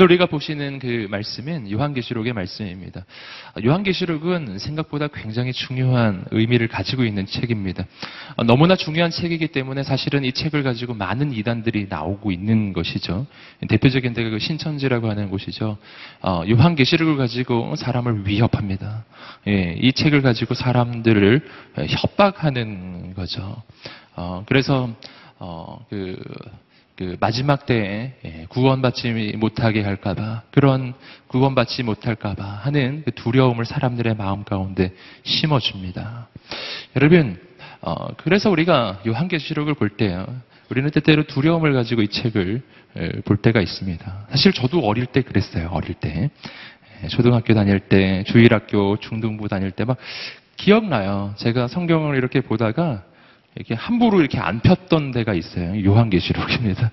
오늘 우리가 보시는 그 말씀은 요한계시록의 말씀입니다. 요한계시록은 생각보다 굉장히 중요한 의미를 가지고 있는 책입니다. 너무나 중요한 책이기 때문에 사실은 이 책을 가지고 많은 이단들이 나오고 있는 것이죠. 대표적인 데가 그 신천지라고 하는 곳이죠. 어, 요한계시록을 가지고 사람을 위협합니다. 예, 이 책을 가지고 사람들을 협박하는 거죠. 어, 그래서 어, 그, 그 마지막 때에 예, 구원받지 못하게 할까봐 그런 구원받지 못할까봐 하는 그 두려움을 사람들의 마음 가운데 심어줍니다. 여러분, 어, 그래서 우리가 요한계시록을 볼 때요. 우리는 때때로 두려움을 가지고 이 책을 볼 때가 있습니다. 사실 저도 어릴 때 그랬어요. 어릴 때. 예, 초등학교 다닐 때, 주일학교, 중등부 다닐 때 막 기억나요. 제가 성경을 이렇게 보다가 이렇게 함부로 이렇게 안 폈던 데가 있어요. 요한계시록입니다.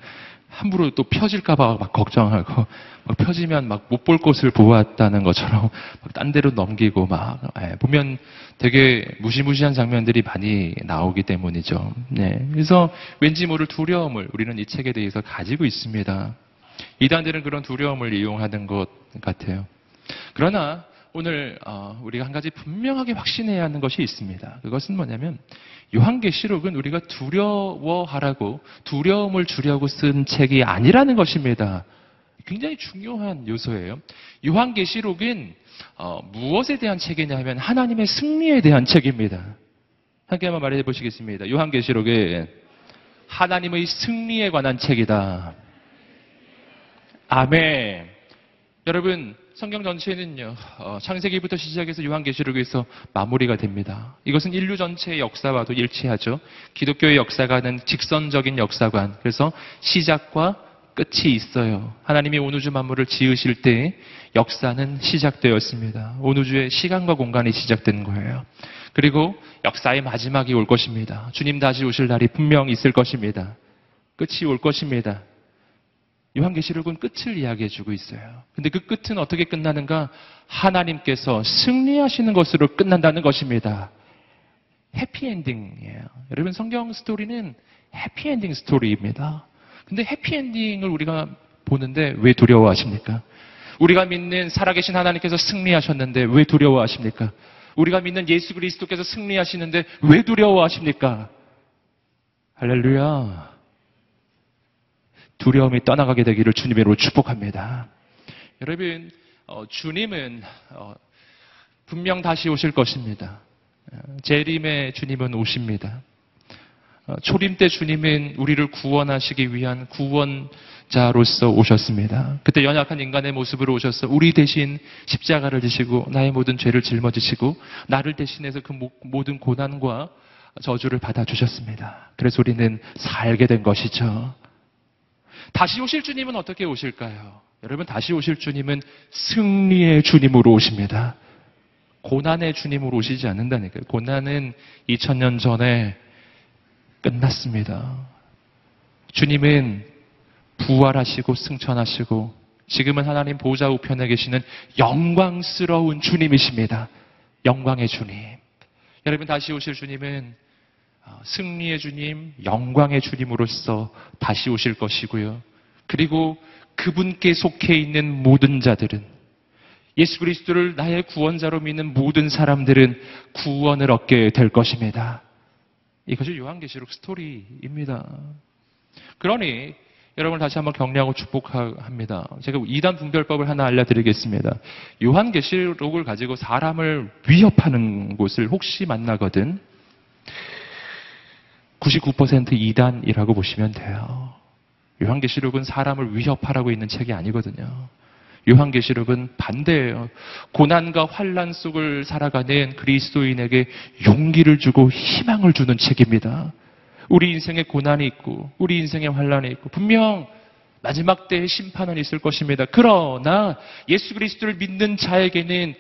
함부로 또 펴질까봐 막 걱정하고, 막 펴지면 막 못 볼 곳을 보았다는 것처럼 딴 데로 넘기고 막, 예, 보면 되게 무시무시한 장면들이 많이 나오기 때문이죠. 네. 그래서 왠지 모를 두려움을 우리는 이 책에 대해서 가지고 있습니다. 이단들은 그런 두려움을 이용하는 것 같아요. 그러나 오늘 어, 우리가 한 가지 분명하게 확신해야 하는 것이 있습니다. 그것은 뭐냐면 요한계시록은 우리가 두려워하라고 두려움을 주려고 쓴 책이 아니라는 것입니다. 굉장히 중요한 요소예요. 요한계시록은 어, 무엇에 대한 책이냐 하면 하나님의 승리에 대한 책입니다. 함께 한번 말해 보시겠습니다. 요한계시록은 하나님의 승리에 관한 책이다. 아멘. 여러분 성경 전체는요, 어, 창세기부터 시작해서 요한계시록에서 마무리가 됩니다. 이것은 인류 전체의 역사와도 일치하죠. 기독교의 역사관은 직선적인 역사관. 그래서 시작과 끝이 있어요. 하나님이 온 우주 만물을 지으실 때 역사는 시작되었습니다. 온 우주의 시간과 공간이 시작된 거예요. 그리고 역사의 마지막이 올 것입니다. 주님 다시 오실 날이 분명 있을 것입니다. 끝이 올 것입니다. 요한계시록은 끝을 이야기해 주고 있어요. 근데 그 끝은 어떻게 끝나는가? 하나님께서 승리하시는 것으로 끝난다는 것입니다. 해피엔딩이에요. 여러분 성경 스토리는 해피엔딩 스토리입니다. 근데 해피엔딩을 우리가 보는데 왜 두려워하십니까? 우리가 믿는 살아계신 하나님께서 승리하셨는데 왜 두려워하십니까? 우리가 믿는 예수 그리스도께서 승리하시는데 왜 두려워하십니까? 할렐루야. 두려움이 떠나가게 되기를 주님으로 축복합니다. 여러분, 어, 주님은 어, 분명 다시 오실 것입니다. 어, 재림의 주님은 오십니다. 어, 초림 때 주님은 우리를 구원하시기 위한 구원자로서 오셨습니다. 그때 연약한 인간의 모습으로 오셔서 우리 대신 십자가를 지시고 나의 모든 죄를 짊어지시고 나를 대신해서 그 모든 고난과 저주를 받아주셨습니다. 그래서 우리는 살게 된 것이죠. 다시 오실 주님은 어떻게 오실까요? 여러분, 다시 오실 주님은 승리의 주님으로 오십니다. 고난의 주님으로 오시지 않는다니까요. 고난은 2000년 전에 끝났습니다. 주님은 부활하시고 승천하시고 지금은 하나님 보좌 우편에 계시는 영광스러운 주님이십니다. 영광의 주님. 여러분 다시 오실 주님은 어, 승리의 주님, 영광의 주님으로서 다시 오실 것이고요. 그리고 그분께 속해 있는 모든 자들은 예수 그리스도를 나의 구원자로 믿는 모든 사람들은 구원을 얻게 될 것입니다. 이것이 요한계시록 스토리입니다. 그러니 여러분을 다시 한번 격려하고 축복합니다. 제가 이단 분별법을 하나 알려드리겠습니다. 요한계시록을 가지고 사람을 위협하는 곳을 혹시 만나거든 99% 이단이라고 보시면 돼요. 요한계시록은 사람을 위협하라고 있는 책이 아니거든요. 요한계시록은 반대예요. 고난과 환란 속을 살아가는 그리스도인에게 용기를 주고 희망을 주는 책입니다. 우리 인생에 고난이 있고 우리 인생에 환란이 있고 분명 마지막 때의 심판은 있을 것입니다. 그러나 예수 그리스도를 믿는 자에게는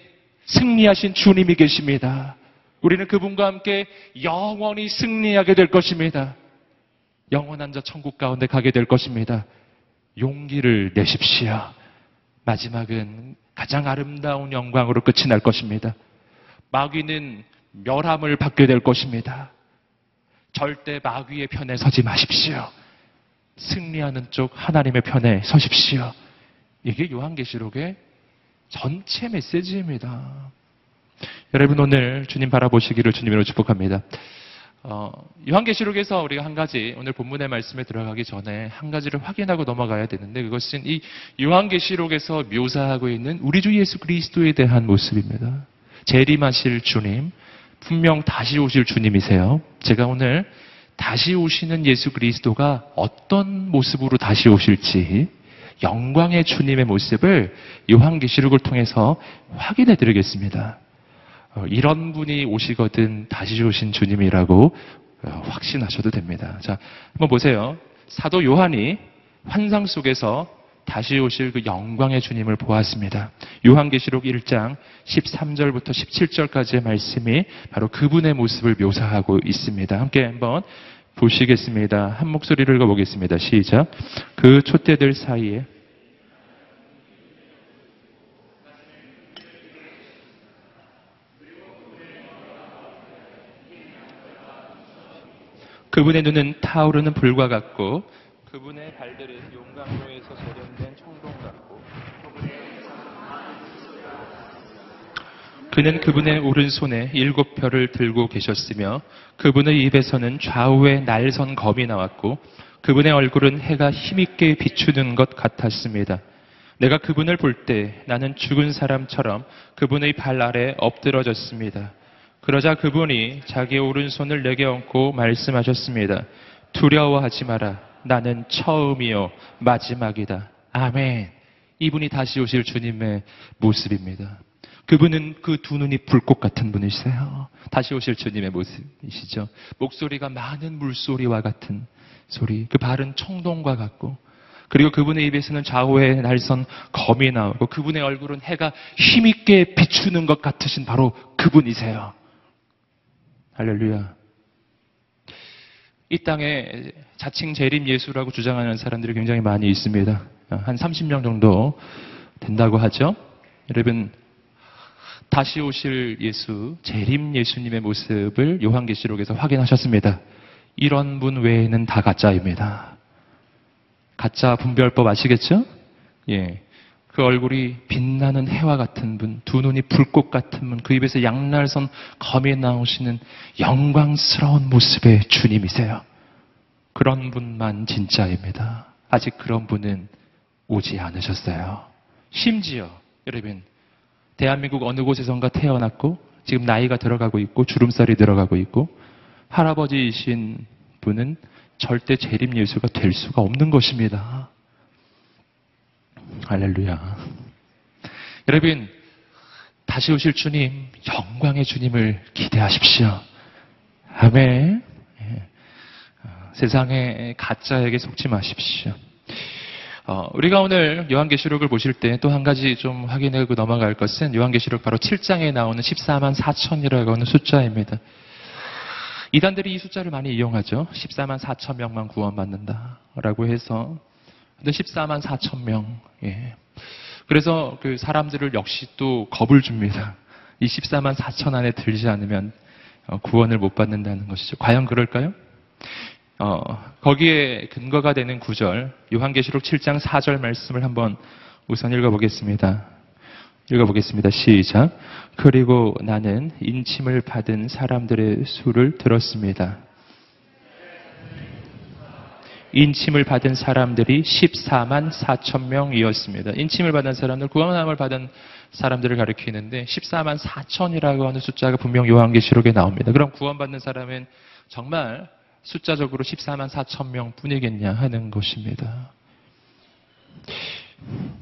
승리하신 주님이 계십니다. 우리는 그분과 함께 영원히 승리하게 될 것입니다. 영원한 자 천국 가운데 가게 될 것입니다. 용기를 내십시오. 마지막은 가장 아름다운 영광으로 끝이 날 것입니다. 마귀는 멸함을 받게 될 것입니다. 절대 마귀의 편에 서지 마십시오. 승리하는 쪽 하나님의 편에 서십시오. 이게 요한계시록의 전체 메시지입니다. 여러분 오늘 주님 바라보시기를 주님으로 축복합니다. 어, 요한계시록에서 우리가 한 가지 오늘 본문의 말씀에 들어가기 전에 한 가지를 확인하고 넘어가야 되는데 그것은 이 요한계시록에서 묘사하고 있는 우리 주 예수 그리스도에 대한 모습입니다. 재림하실 주님, 분명 다시 오실 주님이세요. 제가 오늘 다시 오시는 예수 그리스도가 어떤 모습으로 다시 오실지 영광의 주님의 모습을 요한계시록을 통해서 확인해 드리겠습니다. 어, 이런 분이 오시거든 다시 오신 주님이라고 어, 확신하셔도 됩니다. 자, 한번 보세요. 사도 요한이 환상 속에서 다시 오실 그 영광의 주님을 보았습니다. 요한계시록 1장 13절부터 17절까지의 말씀이 바로 그분의 모습을 묘사하고 있습니다. 함께 한번 보시겠습니다. 한 목소리를 읽어보겠습니다. 시작. 그 촛대들 사이에 그분의 눈은 타오르는 불과 같고 그분의 발들은 용광로에서 재련된 청동 같고 그는 그분의 오른손에 일곱 별을 들고 계셨으며 그분의 입에서는 좌우에 날선 검이 나왔고 그분의 얼굴은 해가 힘있게 비추는 것 같았습니다. 내가 그분을 볼 때 나는 죽은 사람처럼 그분의 발 아래 엎드러졌습니다. 그러자 그분이 자기의 오른손을 내게 얹고 말씀하셨습니다. 두려워하지 마라. 나는 처음이요 마지막이다. 아멘. 이분이 다시 오실 주님의 모습입니다. 그분은 그 두 눈이 불꽃 같은 분이세요. 다시 오실 주님의 모습이시죠. 목소리가 많은 물소리와 같은 소리. 그 발은 청동과 같고 그리고 그분의 입에서는 좌우에 날선 검이 나오고 그분의 얼굴은 해가 힘있게 비추는 것 같으신 바로 그분이세요. 할렐루야. 이 땅에 자칭 재림 예수라고 주장하는 사람들이 굉장히 많이 있습니다. 한 30명 정도 된다고 하죠. 여러분, 다시 오실 예수, 재림 예수님의 모습을 요한계시록에서 확인하셨습니다. 이런 분 외에는 다 가짜입니다. 가짜 분별법 아시겠죠? 예. 그 얼굴이 빛나는 해와 같은 분, 두 눈이 불꽃 같은 분, 그 입에서 양날선 검이 나오시는 영광스러운 모습의 주님이세요. 그런 분만 진짜입니다. 아직 그런 분은 오지 않으셨어요. 심지어, 여러분, 대한민국 어느 곳에선가 태어났고, 지금 나이가 들어가고 있고, 주름살이 들어가고 있고, 할아버지이신 분은 절대 재림 예수가 될 수가 없는 것입니다. 할렐루야. 여러분, 다시 오실 주님, 영광의 주님을 기대하십시오. 아멘. 예. 어, 세상의 가짜에게 속지 마십시오. 어, 우리가 오늘 요한계시록을 보실 때 또 한 가지 좀 확인하고 넘어갈 것은 요한계시록 바로 7장에 나오는 14만 4천이라고 하는 숫자입니다. 이단들이 이 숫자를 많이 이용하죠. 14만 4천 명만 구원받는다라고 해서 근데 14만 4천 명. 예. 그래서 그 사람들을 역시 또 겁을 줍니다. 이 14만 4천 안에 들지 않으면 어, 구원을 못 받는다는 것이죠. 과연 그럴까요? 어, 거기에 근거가 되는 구절, 요한계시록 7장 4절 말씀을 한번 우선 읽어보겠습니다. 읽어보겠습니다. 시작. 그리고 나는 인침을 받은 사람들의 수를 들었습니다. 인침을 받은 사람들이 14만 4천 명이었습니다. 인침을 받은 사람들, 구원함을 받은 사람들을 가리키는데 14만 4천이라고 하는 숫자가 분명 요한계시록에 나옵니다. 그럼 구원받는 사람은 정말 숫자적으로 14만 4천 명 뿐이겠냐 하는 것입니다.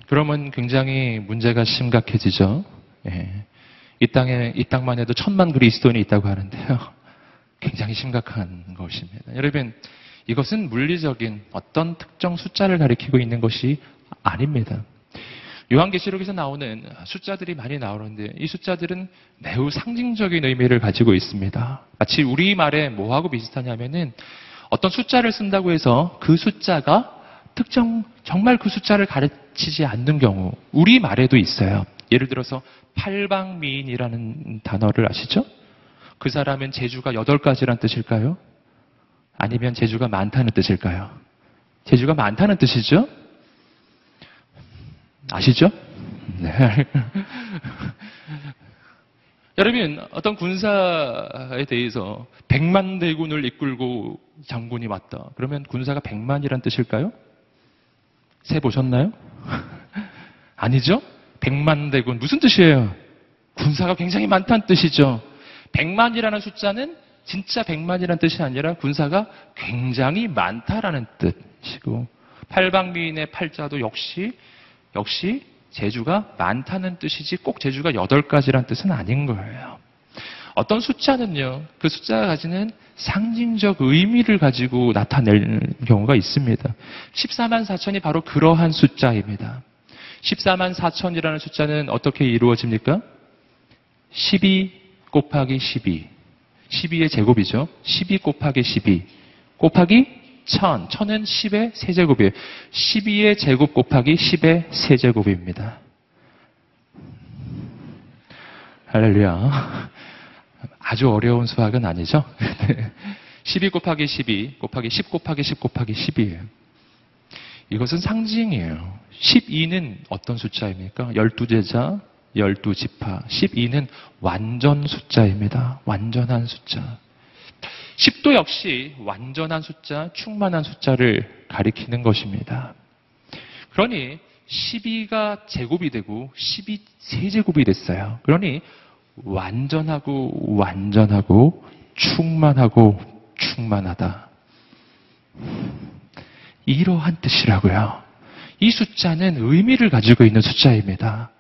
그러면 굉장히 문제가 심각해지죠. 예. 이 땅에, 이 땅만 해도 천만 그리스도인이 있다고 하는데요. 굉장히 심각한 것입니다. 여러분, 이것은 물리적인 어떤 특정 숫자를 가리키고 있는 것이 아닙니다. 요한계시록에서 나오는 숫자들이 많이 나오는데 이 숫자들은 매우 상징적인 의미를 가지고 있습니다. 마치 우리말에 뭐하고 비슷하냐면은 어떤 숫자를 쓴다고 해서 그 숫자가 특정 정말 그 숫자를 가르치지 않는 경우 우리말에도 있어요. 예를 들어서 팔방미인이라는 단어를 아시죠? 그 사람은 제주가 여덟 가지란 뜻일까요? 아니면 재주가 많다는 뜻일까요? 재주가 많다는 뜻이죠? 아시죠? 네. 여러분, 어떤 군사에 대해서 백만 대군을 이끌고 장군이 왔다. 그러면 군사가 백만이란 뜻일까요? 세 보셨나요? 아니죠? 백만 대군. 무슨 뜻이에요? 군사가 굉장히 많다는 뜻이죠. 백만이라는 숫자는 진짜 백만이라는 뜻이 아니라 군사가 굉장히 많다라는 뜻이고, 팔방미인의 팔자도 역시, 역시 제주가 많다는 뜻이지 꼭 제주가 여덟 가지란 뜻은 아닌 거예요. 어떤 숫자는요, 그 숫자가 가지는 상징적 의미를 가지고 나타낼 경우가 있습니다. 14만 4천이 바로 그러한 숫자입니다. 14만 4천이라는 숫자는 어떻게 이루어집니까? 12 곱하기 12. 12의 제곱이죠. 12 곱하기 12. 곱하기 1000. 1000은 10의 세제곱이에요. 12의 제곱 곱하기 10의 세제곱입니다. 할렐루야. 아주 어려운 수학은 아니죠? 12 곱하기 12 곱하기 10 곱하기 10 곱하기 10이에요. 이것은 상징이에요. 12는 어떤 숫자입니까? 12제자, 12지파. 12는 완전 숫자입니다. 완전한 숫자. 10도 역시 완전한 숫자, 충만한 숫자를 가리키는 것입니다. 그러니 12가 제곱이 되고 12 세제곱이 됐어요. 그러니 완전하고 완전하고 충만하고 충만하다. 이러한 뜻이라고요. 이 숫자는 의미를 가지고 있는 숫자입니다.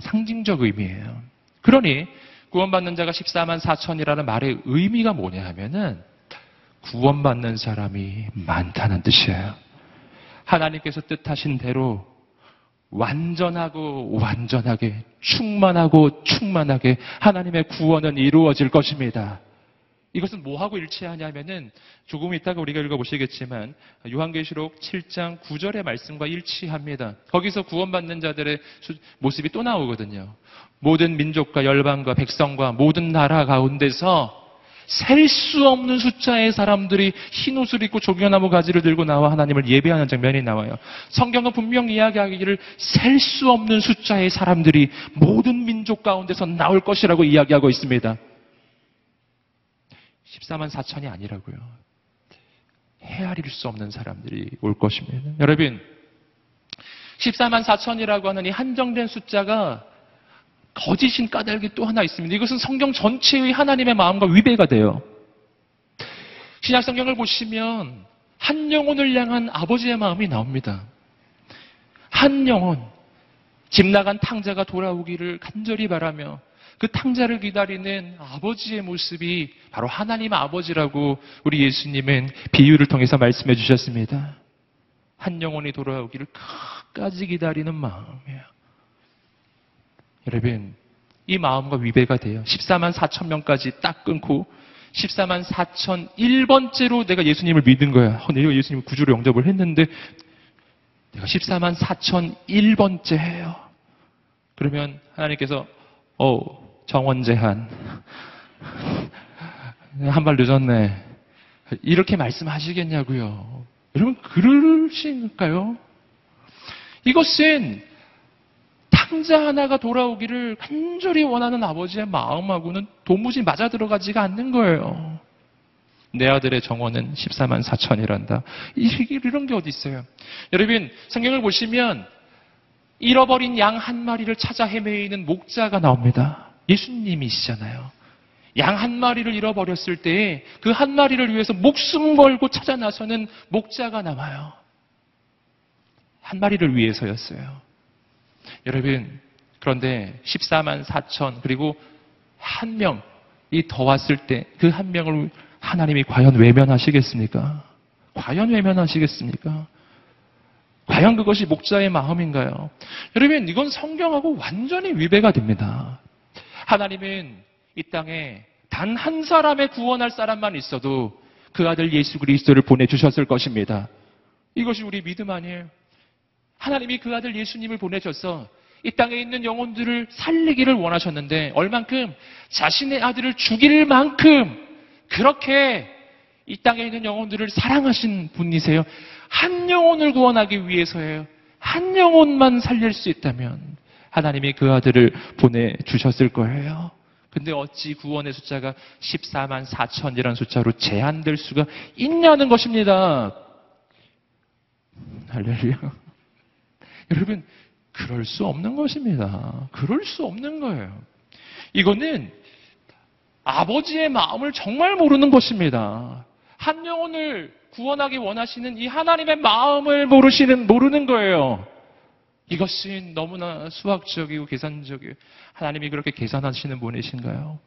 상징적 의미예요. 그러니 구원받는 자가 14만 4천이라는 말의 의미가 뭐냐 하면은 구원받는 사람이 많다는 뜻이에요. 하나님께서 뜻하신 대로 완전하고 완전하게 충만하고 충만하게 하나님의 구원은 이루어질 것입니다. 이것은 뭐하고 일치하냐면은 조금 이따가 우리가 읽어보시겠지만 요한계시록 7장 9절의 말씀과 일치합니다. 거기서 구원받는 자들의 모습이 또 나오거든요. 모든 민족과 열방과 백성과 모든 나라 가운데서 셀 수 없는 숫자의 사람들이 흰 옷을 입고 조경나무 가지를 들고 나와 하나님을 예배하는 장면이 나와요. 성경은 분명히 이야기하기를 셀 수 없는 숫자의 사람들이 모든 민족 가운데서 나올 것이라고 이야기하고 있습니다. 14만 4천이 아니라고요. 헤아릴 수 없는 사람들이 올 것입니다. 여러분, 14만 4천이라고 하는 이 한정된 숫자가 거짓인 까닭이 또 하나 있습니다. 이것은 성경 전체의 하나님의 마음과 위배가 돼요. 신약 성경을 보시면 한 영혼을 향한 아버지의 마음이 나옵니다. 한 영혼, 집 나간 탕자가 돌아오기를 간절히 바라며 그 탕자를 기다리는 아버지의 모습이 바로 하나님 아버지라고 우리 예수님은 비유를 통해서 말씀해 주셨습니다. 한 영혼이 돌아오기를 끝까지 기다리는 마음이에요. 여러분, 이 마음과 위배가 돼요. 14만 4천 명까지 딱 끊고 14만 4천 1번째로 내가 예수님을 믿은 거야. 어, 내가 예수님 구주로 영접을 했는데 내가 14만 4천 1번째 예요. 그러면 하나님께서 어 정원 제한. 한 발 늦었네. 이렇게 말씀하시겠냐고요. 여러분, 그러실까요? 이것은 탕자 하나가 돌아오기를 간절히 원하는 아버지의 마음하고는 도무지 맞아 들어가지가 않는 거예요. 내 아들의 정원은 14만 4천이란다. 이런 게 어디 있어요? 여러분, 성경을 보시면 잃어버린 양 한 마리를 찾아 헤매이는 목자가 나옵니다. 예수님이시잖아요. 양 한 마리를 잃어버렸을 때그한 마리를 위해서 목숨 걸고 찾아 나서는 목자가 나와요. 한 마리를 위해서였어요. 여러분, 그런데 14만 4천, 그리고 한 명이 더 왔을 때 그 한 명을 하나님이 과연 외면하시겠습니까? 과연 외면하시겠습니까? 과연 그것이 목자의 마음인가요? 여러분, 이건 성경하고 완전히 위배가 됩니다. 하나님은 이 땅에 단 한 사람의 구원할 사람만 있어도 그 아들 예수 그리스도를 보내주셨을 것입니다. 이것이 우리 믿음 아니에요. 하나님이 그 아들 예수님을 보내셔서 이 땅에 있는 영혼들을 살리기를 원하셨는데 얼만큼 자신의 아들을 죽일 만큼 그렇게 이 땅에 있는 영혼들을 사랑하신 분이세요. 한 영혼을 구원하기 위해서예요. 한 영혼만 살릴 수 있다면 하나님이 그 아들을 보내주셨을 거예요. 근데 어찌 구원의 숫자가 14만 4천이라는 숫자로 제한될 수가 있냐는 것입니다. 할렐루야. 여러분, 그럴 수 없는 것입니다. 그럴 수 없는 거예요. 이거는 아버지의 마음을 정말 모르는 것입니다. 한 영혼을 구원하기 원하시는 이 하나님의 마음을 모르시는, 모르는 거예요. 이것이 너무나 수학적이고 계산적이고 하나님이 그렇게 계산하시는 분이신가요?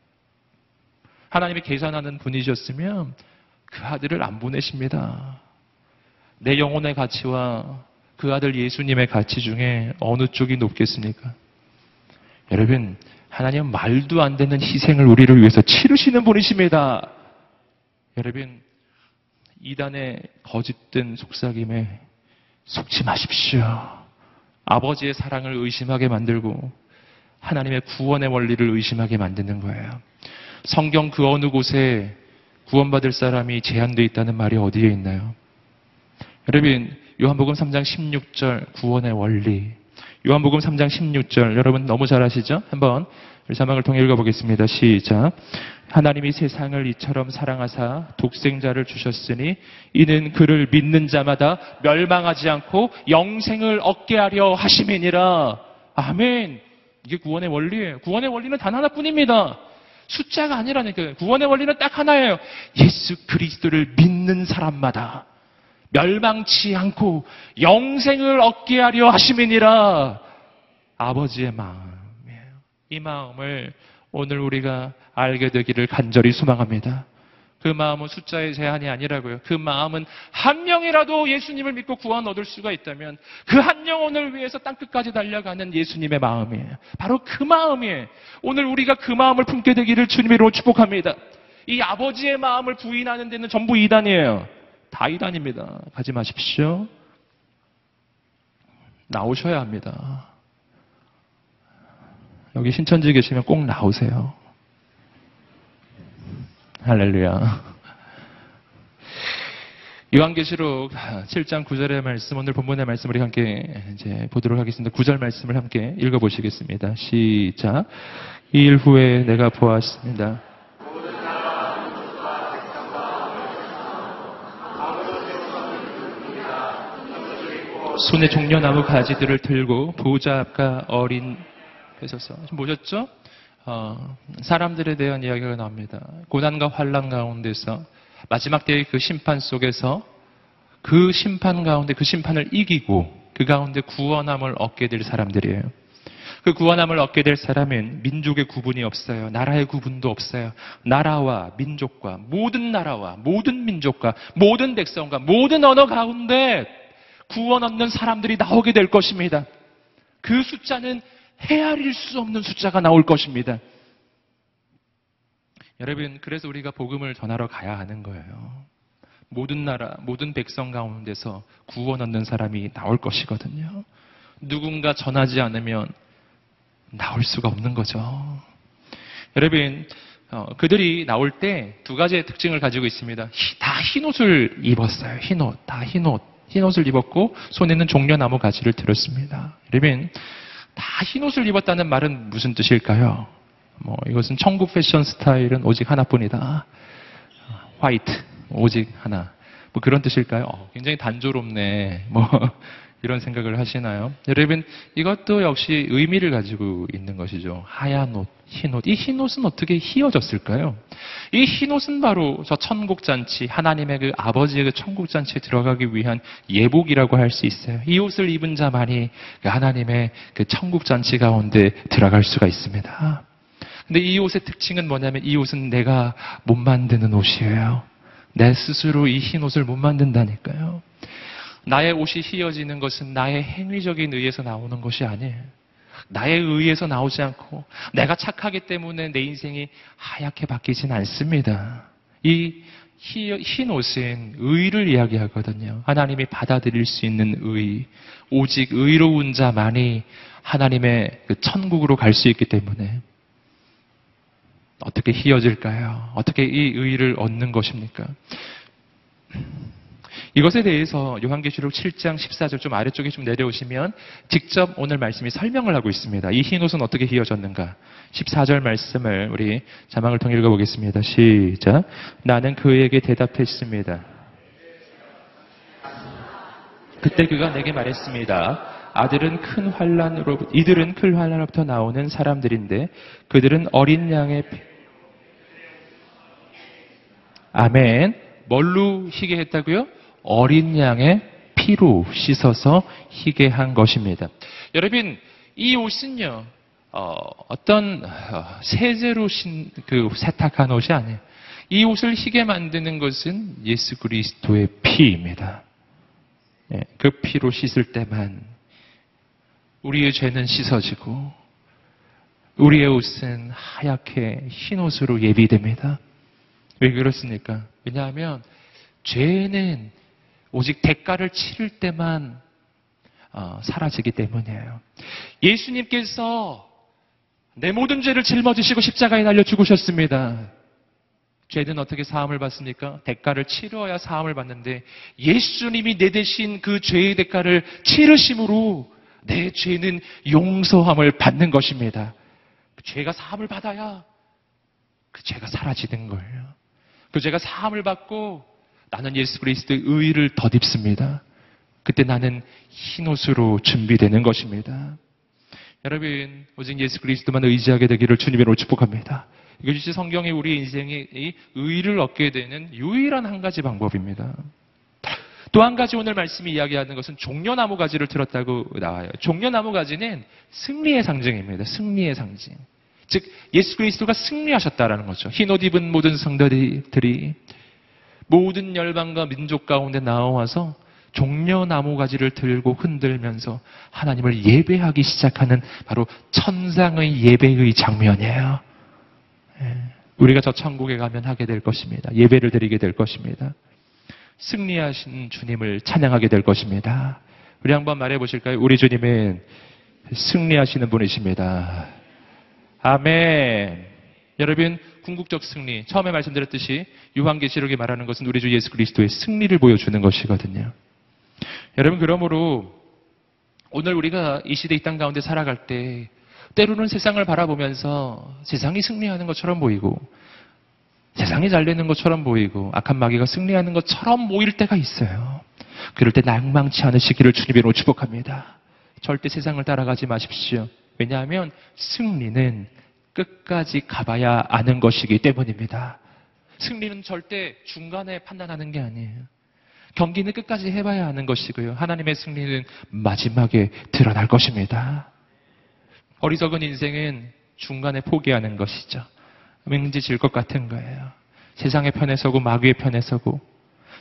하나님이 계산하는 분이셨으면 그 아들을 안 보내십니다. 내 영혼의 가치와 그 아들 예수님의 가치 중에 어느 쪽이 높겠습니까? 여러분, 하나님은 말도 안 되는 희생을 우리를 위해서 치르시는 분이십니다. 여러분, 이단의 거짓된 속삭임에 속지 마십시오. 아버지의 사랑을 의심하게 만들고 하나님의 구원의 원리를 의심하게 만드는 거예요. 성경 그 어느 곳에 구원받을 사람이 제한되어 있다는 말이 어디에 있나요? 여러분, 요한복음 3장 16절 구원의 원리. 요한복음 3장 16절 여러분 너무 잘 아시죠? 한번 우리 자막을 통해 읽어보겠습니다. 시작. 하나님이 세상을 이처럼 사랑하사 독생자를 주셨으니 이는 그를 믿는 자마다 멸망하지 않고 영생을 얻게 하려 하심이니라. 아멘. 이게 구원의 원리예요. 구원의 원리는 단 하나뿐입니다. 숫자가 아니라니까요. 구원의 원리는 딱 하나예요. 예수 그리스도를 믿는 사람마다 멸망치 않고 영생을 얻게 하려 하심이니라. 아버지의 마음 이 마음을 오늘 우리가 알게 되기를 간절히 소망합니다. 그 마음은 숫자의 제한이 아니라고요. 그 마음은 한 명이라도 예수님을 믿고 구원 얻을 수가 있다면 그 한 영혼을 위해서 땅끝까지 달려가는 예수님의 마음이에요. 바로 그 마음이에요. 오늘 우리가 그 마음을 품게 되기를 주님으로 축복합니다. 이 아버지의 마음을 부인하는 데는 전부 이단이에요. 다 이단입니다. 가지 마십시오. 나오셔야 합니다. 여기 신천지 계시면 꼭 나오세요. 할렐루야. 요한계시록 7장 9절의 말씀, 오늘 본문의 말씀 우리 함께 이제 보도록 하겠습니다. 9절 말씀을 함께 읽어보시겠습니다. 시작. 이 일 후에 내가 보았습니다. 손에 종려나무 가지들을 들고 보좌 앞과 어린 지금 보셨죠? 어, 사람들에 대한 이야기가 나옵니다. 고난과 환란 가운데서 마지막 때의 그 심판 속에서 그 심판 가운데 그 심판을 이기고 그 가운데 구원함을 얻게 될 사람들이에요. 그 구원함을 얻게 될 사람은 민족의 구분이 없어요. 나라의 구분도 없어요. 나라와 민족과 모든 나라와 모든 민족과 모든 백성과 모든 언어 가운데 구원 얻는 사람들이 나오게 될 것입니다. 그 숫자는 헤아릴 수 없는 숫자가 나올 것입니다. 여러분, 그래서 우리가 복음을 전하러 가야 하는 거예요. 모든 나라, 모든 백성 가운데서 구원 얻는 사람이 나올 것이거든요. 누군가 전하지 않으면 나올 수가 없는 거죠. 여러분, 어, 그들이 나올 때 두 가지의 특징을 가지고 있습니다. 다 흰옷을 입었어요. 흰옷, 다 흰옷. 흰옷을 입었고 손에는 종려나무 가지를 들었습니다. 여러분, 다 흰옷을 입었다는 말은 무슨 뜻일까요? 뭐 이것은 천국 패션 스타일은 오직 하나뿐이다. 화이트 오직 하나. 뭐 그런 뜻일까요? 어, 굉장히 단조롭네. 뭐 이런 생각을 하시나요? 여러분 이것도 역시 의미를 가지고 있는 것이죠. 하얀 옷, 흰 옷. 이 흰 옷은 어떻게 휘어졌을까요? 이 흰 옷은 바로 저 천국 잔치, 하나님의 그 아버지의 그 천국 잔치에 들어가기 위한 예복이라고 할 수 있어요. 이 옷을 입은 자만이 그 하나님의 그 천국 잔치 가운데 들어갈 수가 있습니다. 근데 이 옷의 특징은 뭐냐면 이 옷은 내가 못 만드는 옷이에요. 내 스스로 이 흰 옷을 못 만든다니까요. 나의 옷이 휘어지는 것은 나의 행위적인 의에서 나오는 것이 아니에요. 나의 의에서 나오지 않고 내가 착하기 때문에 내 인생이 하얗게 바뀌진 않습니다. 이 흰 옷은 의를 이야기하거든요. 하나님이 받아들일 수 있는 의. 오직 의로운 자만이 하나님의 그 천국으로 갈 수 있기 때문에 어떻게 휘어질까요? 어떻게 이 의를 얻는 것입니까? 이것에 대해서 요한계시록 7장 14절 좀 아래쪽에 좀 내려오시면 직접 오늘 말씀이 설명을 하고 있습니다. 이 흰 옷은 어떻게 휘어졌는가? 14절 말씀을 우리 자막을 통해 읽어보겠습니다. 시작. 나는 그에게 대답했습니다. 그때 그가 내게 말했습니다. 아들은 큰 환란으로 이들은 큰 환란으로부터 나오는 사람들인데 그들은 어린 양의 피- 아멘. 뭘로 희게 했다고요? 어린 양의 피로 씻어서 희게 한 것입니다. 여러분, 이 옷은요, 어, 떤 세제로 신, 그 세탁한 옷이 아니에요. 이 옷을 희게 만드는 것은 예수 그리스도의 피입니다. 예, 그 피로 씻을 때만 우리의 죄는 씻어지고 우리의 옷은 하얗게 흰 옷으로 예비됩니다. 왜 그렇습니까? 왜냐하면 죄는 오직 대가를 치를 때만 어, 사라지기 때문이에요. 예수님께서 내 모든 죄를 짊어지시고 십자가에 달려 죽으셨습니다. 죄는 어떻게 사함을 받습니까? 대가를 치러야 사함을 받는데 예수님이 내 대신 그 죄의 대가를 치르심으로 내 죄는 용서함을 받는 것입니다. 그 죄가 사함을 받아야 그 죄가 사라지는 거예요. 그 죄가 사함을 받고 나는 예수 그리스도의 의를 덧입습니다. 그때 나는 흰 옷으로 준비되는 것입니다. 여러분, 오직 예수 그리스도만 의지하게 되기를 주님으로 축복합니다. 이것이 성경이 우리 인생의 이 의를 얻게 되는 유일한 한 가지 방법입니다. 또 한 가지 오늘 말씀이 이야기하는 것은 종려나무 가지를 들었다고 나와요. 종려나무 가지는 승리의 상징입니다. 승리의 상징. 즉 예수 그리스도가 승리하셨다라는 거죠. 흰옷 입은 모든 성도들이 모든 열방과 민족 가운데 나와서 종려 나무 가지를 들고 흔들면서 하나님을 예배하기 시작하는 바로 천상의 예배의 장면이에요. 예, 우리가 저 천국에 가면 하게 될 것입니다. 예배를 드리게 될 것입니다. 승리하신 주님을 찬양하게 될 것입니다. 우리 한번 말해 보실까요? 우리 주님은 승리하시는 분이십니다. 아멘. 여러분, 궁극적 승리. 처음에 말씀드렸듯이 요한계시록에 말하는 것은 우리 주 예수 그리스도의 승리를 보여주는 것이거든요. 여러분, 그러므로 오늘 우리가 이 시대 이 땅 가운데 살아갈 때 때로는 세상을 바라보면서 세상이 승리하는 것처럼 보이고 세상이 잘 되는 것처럼 보이고 악한 마귀가 승리하는 것처럼 보일 때가 있어요. 그럴 때 낭망치 않으시기를 주님으로 축복합니다. 절대 세상을 따라가지 마십시오. 왜냐하면 승리는 끝까지 가봐야 아는 것이기 때문입니다. 승리는 절대 중간에 판단하는 게 아니에요. 경기는 끝까지 해봐야 하는 것이고요. 하나님의 승리는 마지막에 드러날 것입니다. 어리석은 인생은 중간에 포기하는 것이죠. 왠지 질 것 같은 거예요. 세상의 편에 서고 마귀의 편에 서고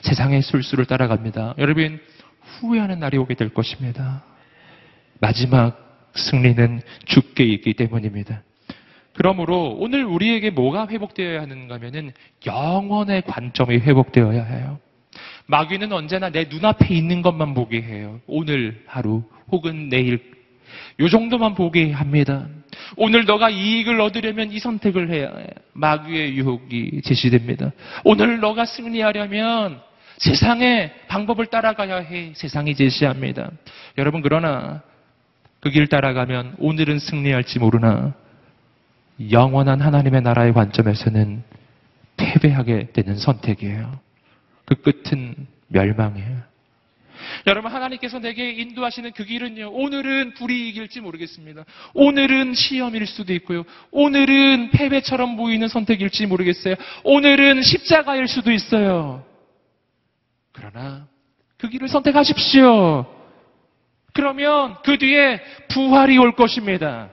세상의 술수를 따라갑니다. 여러분 후회하는 날이 오게 될 것입니다. 마지막 승리는 죽게 있기 때문입니다. 그러므로 오늘 우리에게 뭐가 회복되어야 하는가 하면은 영원의 관점이 회복되어야 해요. 마귀는 언제나 내 눈앞에 있는 것만 보게 해요. 오늘 하루 혹은 내일 요 정도만 보게 합니다. 오늘 너가 이익을 얻으려면 이 선택을 해야 해요. 마귀의 유혹이 제시됩니다. 오늘 너가 승리하려면 세상의 방법을 따라가야 해. 세상이 제시합니다. 여러분 그러나 그 길 따라가면 오늘은 승리할지 모르나 영원한 하나님의 나라의 관점에서는 패배하게 되는 선택이에요. 그 끝은 멸망이에요. 여러분 하나님께서 내게 인도하시는 그 길은요. 오늘은 불이익일지 모르겠습니다. 오늘은 시험일 수도 있고요. 오늘은 패배처럼 보이는 선택일지 모르겠어요. 오늘은 십자가일 수도 있어요. 그러나 그 길을 선택하십시오. 그러면 그 뒤에 부활이 올 것입니다.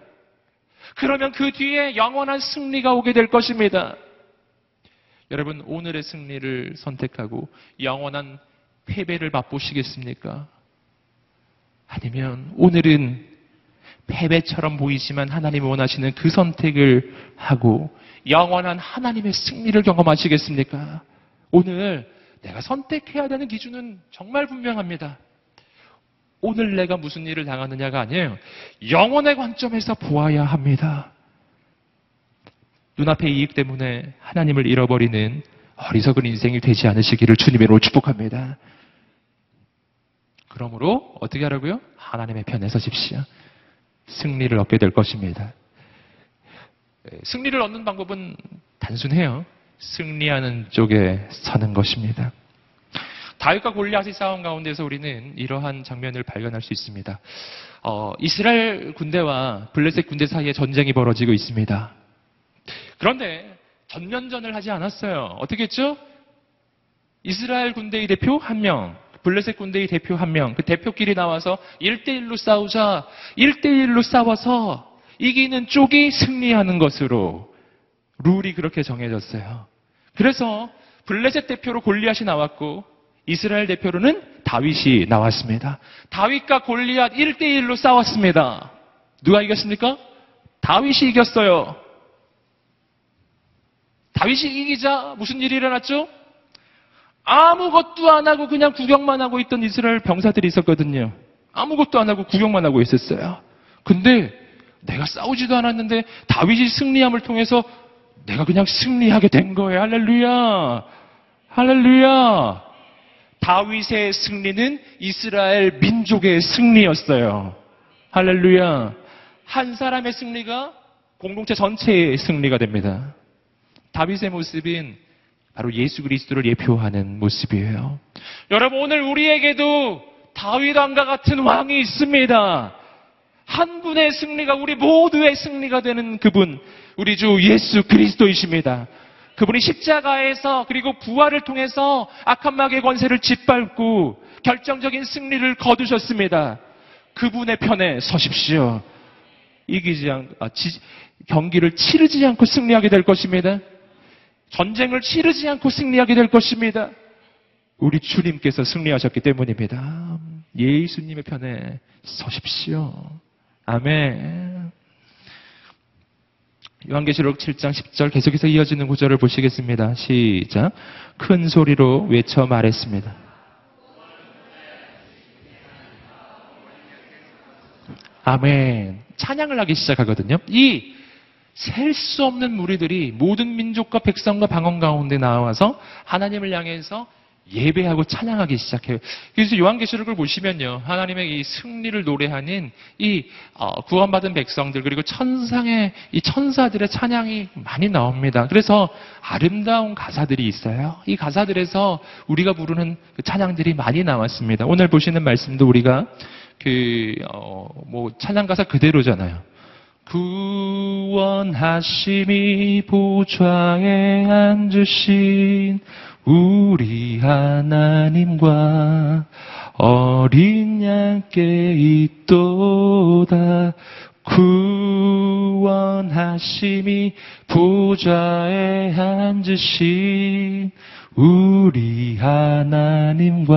그러면 그 뒤에 영원한 승리가 오게 될 것입니다. 여러분 오늘의 승리를 선택하고 영원한 패배를 맛보시겠습니까? 아니면 오늘은 패배처럼 보이지만 하나님이 원하시는 그 선택을 하고 영원한 하나님의 승리를 경험하시겠습니까? 오늘 내가 선택해야 되는 기준은 정말 분명합니다. 오늘 내가 무슨 일을 당하느냐가 아니에요. 영원의 관점에서 보아야 합니다. 눈앞의 이익 때문에 하나님을 잃어버리는 어리석은 인생이 되지 않으시기를 주님으로 축복합니다. 그러므로 어떻게 하라고요? 하나님의 편에 서십시오. 승리를 얻게 될 것입니다. 예, 승리를 얻는 방법은 단순해요. 승리하는 쪽에 서는 것입니다. 다윗과 골리앗의 싸움 가운데서 우리는 이러한 장면을 발견할 수 있습니다. 어, 이스라엘 군대와 블레셋 군대 사이에 전쟁이 벌어지고 있습니다. 그런데 전면전을 하지 않았어요. 어떻게 했죠? 이스라엘 군대의 대표 한 명, 블레셋 군대의 대표 한 명, 그 대표끼리 나와서 1대1로 싸우자 1대1로 싸워서 이기는 쪽이 승리하는 것으로 룰이 그렇게 정해졌어요. 그래서 블레셋 대표로 골리앗이 나왔고 이스라엘 대표로는 다윗이 나왔습니다. 다윗과 골리앗 1대1로 싸웠습니다. 누가 이겼습니까? 다윗이 이겼어요. 다윗이 이기자 무슨 일이 일어났죠? 아무것도 안 하고 그냥 구경만 하고 있던 이스라엘 병사들이 있었거든요. 아무것도 안 하고 구경만 하고 있었어요. 근데 내가 싸우지도 않았는데 다윗이 승리함을 통해서 내가 그냥 승리하게 된 거예요. 할렐루야. 할렐루야. 다윗의 승리는 이스라엘 민족의 승리였어요. 할렐루야. 한 사람의 승리가 공동체 전체의 승리가 됩니다. 다윗의 모습인 바로 예수 그리스도를 예표하는 모습이에요. 여러분 오늘 우리에게도 다윗 왕과 같은 왕이 있습니다. 한 분의 승리가 우리 모두의 승리가 되는 그분, 우리 주 예수 그리스도이십니다. 그분이 십자가에서 그리고 부활을 통해서 악한 마귀의 권세를 짓밟고 결정적인 승리를 거두셨습니다. 그분의 편에 서십시오. 이기지 않, 아, 지, 경기를 치르지 않고 승리하게 될 것입니다. 전쟁을 치르지 않고 승리하게 될 것입니다. 우리 주님께서 승리하셨기 때문입니다. 예수님의 편에 서십시오. 아멘. 요한계시록 7장 10절 계속해서 이어지는 구절을 보시겠습니다. 시작. 큰 소리로 외쳐 말했습니다. 아멘. 찬양을 하기 시작하거든요. 이 셀 수 없는 무리들이 모든 민족과 백성과 방언 가운데 나와서 하나님을 향해서 예배하고 찬양하기 시작해요. 그래서 요한계시록을 보시면요. 하나님의 이 승리를 노래하는 이 어, 구원받은 백성들 그리고 천상의 이 천사들의 찬양이 많이 나옵니다. 그래서 아름다운 가사들이 있어요. 이 가사들에서 우리가 부르는 그 찬양들이 많이 나왔습니다. 오늘 보시는 말씀도 우리가 그뭐 찬양 가사 그대로잖아요. 구원하심이 보좌에 앉으신 우리 하나님과 어린 양께 있도다 구원하심이 보좌에 앉으신 우리 하나님과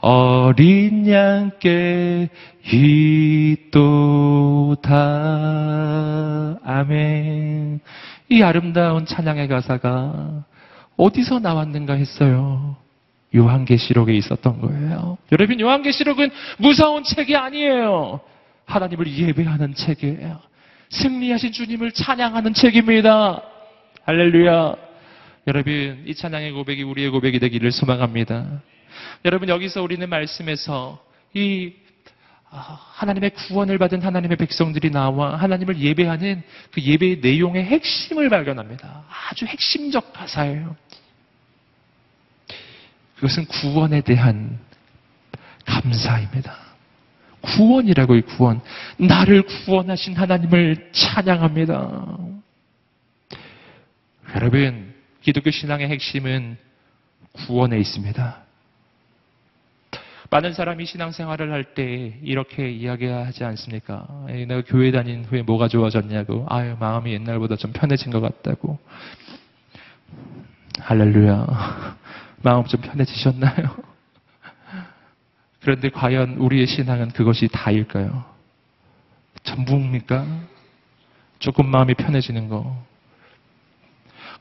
어린 양께 있도다. 아멘. 이 아름다운 찬양의 가사가 어디서 나왔는가 했어요. 요한계시록에 있었던 거예요. 여러분, 요한계시록은 무서운 책이 아니에요. 하나님을 예배하는 책이에요. 승리하신 주님을 찬양하는 책입니다. 할렐루야. 여러분, 이 찬양의 고백이 우리의 고백이 되기를 소망합니다. 여러분, 여기서 우리는 말씀에서 이 아, 하나님의 구원을 받은 하나님의 백성들이 나와 하나님을 예배하는 그 예배의 내용의 핵심을 발견합니다. 아주 핵심적 가사예요. 그것은 구원에 대한 감사입니다. 구원이라고요, 구원. 나를 구원하신 하나님을 찬양합니다. 여러분, 기독교 신앙의 핵심은 구원에 있습니다. 많은 사람이 신앙생활을 할 때 이렇게 이야기하지 않습니까? 내가 교회 다닌 후에 뭐가 좋아졌냐고. 아유, 마음이 옛날보다 좀 편해진 것 같다고. 할렐루야. 마음 좀 편해지셨나요? 그런데 과연 우리의 신앙은 그것이 다일까요? 전부입니까? 조금 마음이 편해지는 거.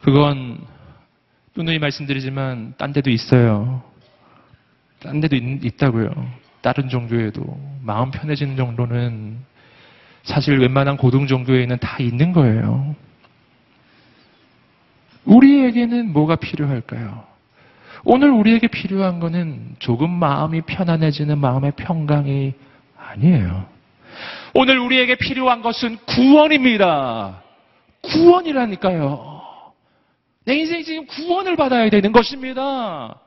그건 누누이 말씀드리지만 딴 데도 있어요. 딴 데도 있, 다고요 다른 종교에도 마음 편해지는 정도는 사실 웬만한 고등 종교에는 다 있는 거예요. 우리에게는 뭐가 필요할까요? 오늘 우리에게 필요한 것은 조금 마음이 편안해지는 마음의 평강이 아니에요. 오늘 우리에게 필요한 것은 구원입니다. 구원이라니까요. 내 인생이 지금 구원을 받아야 되는 것입니다.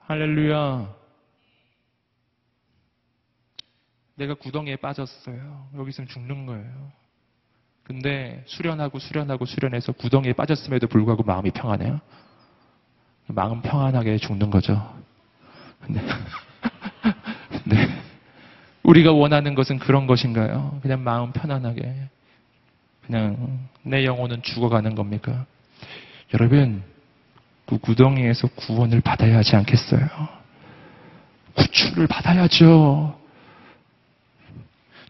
할렐루야. 내가 구덩이에 빠졌어요. 여기서 죽는 거예요. 근데 수련하고 수련하고 수련해서 구덩이에 빠졌음에도 불구하고 마음이 평안해요. 마음 평안하게 죽는 거죠. 근데, 근데 우리가 원하는 것은 그런 것인가요? 그냥 마음 편안하게 그냥 내 영혼은 죽어가는 겁니까? 여러분 그 구덩이에서 구원을 받아야 하지 않겠어요? 구출을 받아야죠.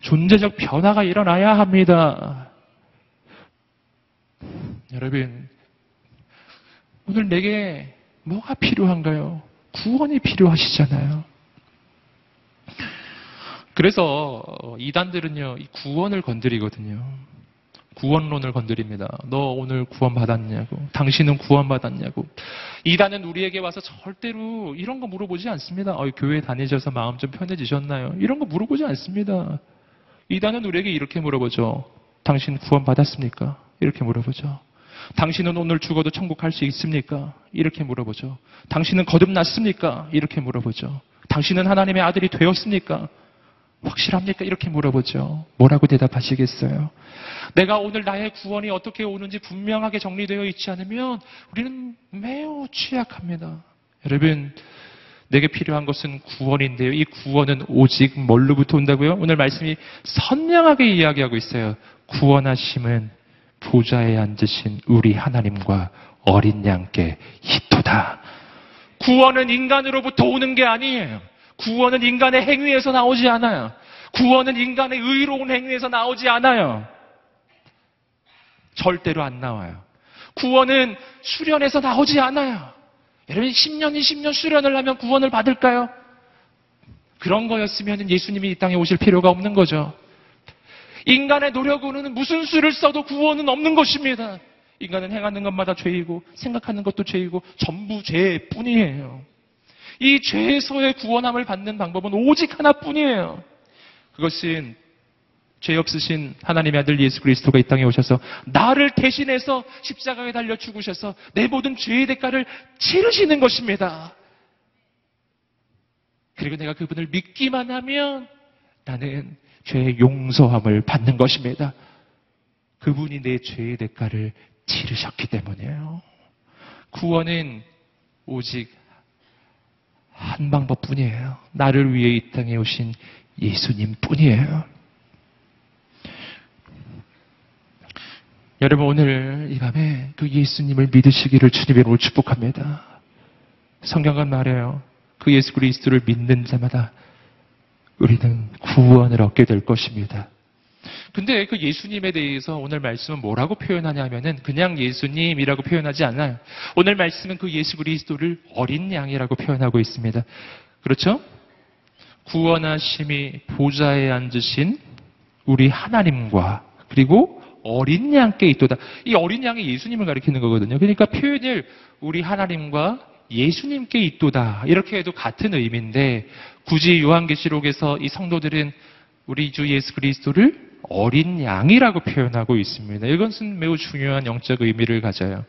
존재적 변화가 일어나야 합니다. 여러분, 오늘 내게 뭐가 필요한가요? 구원이 필요하시잖아요. 그래서 이단들은요, 이 구원을 건드리거든요. 구원론을 건드립니다. 너 오늘 구원받았냐고. 당신은 구원받았냐고. 이단은 우리에게 와서 절대로 이런 거 물어보지 않습니다. 어, 교회 다니셔서 마음 좀 편해지셨나요? 이런 거 물어보지 않습니다. 이단은 우리에게 이렇게 물어보죠. 당신 구원받았습니까? 이렇게 물어보죠. 당신은 오늘 죽어도 천국 갈 수 있습니까? 이렇게 물어보죠. 당신은 거듭났습니까? 이렇게 물어보죠. 당신은 하나님의 아들이 되었습니까? 확실합니까? 이렇게 물어보죠. 뭐라고 대답하시겠어요? 내가 오늘 나의 구원이 어떻게 오는지 분명하게 정리되어 있지 않으면 우리는 매우 취약합니다. 여러분, 내게 필요한 것은 구원인데요. 이 구원은 오직 뭘로부터 온다고요? 오늘 말씀이 선명하게 이야기하고 있어요. 구원하심은 보좌에 앉으신 우리 하나님과 어린 양께 있도다. 구원은 인간으로부터 오는 게 아니에요. 구원은 인간의 행위에서 나오지 않아요. 구원은 인간의 의로운 행위에서 나오지 않아요. 절대로 안 나와요. 구원은 수련에서 나오지 않아요. 여러분 10년, 20년 수련을 하면 구원을 받을까요? 그런 거였으면 예수님이 이 땅에 오실 필요가 없는 거죠. 인간의 노력으로는 무슨 수를 써도 구원은 없는 것입니다. 인간은 행하는 것마다 죄이고 생각하는 것도 죄이고 전부 죄뿐이에요. 이 죄에서의 구원함을 받는 방법은 오직 하나뿐이에요. 그것은 죄 없으신 하나님의 아들 예수 그리스도가 이 땅에 오셔서 나를 대신해서 십자가에 달려 죽으셔서 내 모든 죄의 대가를 치르시는 것입니다. 그리고 내가 그분을 믿기만 하면 나는 죄의 용서함을 받는 것입니다. 그분이 내 죄의 대가를 치르셨기 때문이에요. 구원은 오직 한 방법 뿐이에요. 나를 위해 이 땅에 오신 예수님 뿐이에요. 여러분 오늘 이 밤에 그 예수님을 믿으시기를 주님의 이름으로 축복합니다. 성경은 말해요. 그 예수 그리스도를 믿는 자마다 우리는 구원을 얻게 될 것입니다. 근데 그 예수님에 대해서 오늘 말씀은 뭐라고 표현하냐면은 그냥 예수님이라고 표현하지 않아요. 오늘 말씀은 그 예수 그리스도를 어린 양이라고 표현하고 있습니다. 그렇죠? 구원하심이 보좌에 앉으신 우리 하나님과 그리고 어린 양께 있도다. 이 어린 양이 예수님을 가리키는 거거든요. 그러니까 표현을 우리 하나님과 예수님께 있도다. 이렇게 해도 같은 의미인데 굳이 요한계시록에서 이 성도들은 우리 주 예수 그리스도를 어린 양이라고 표현하고 있습니다. 이것은 매우 중요한 영적 의미를 가져요.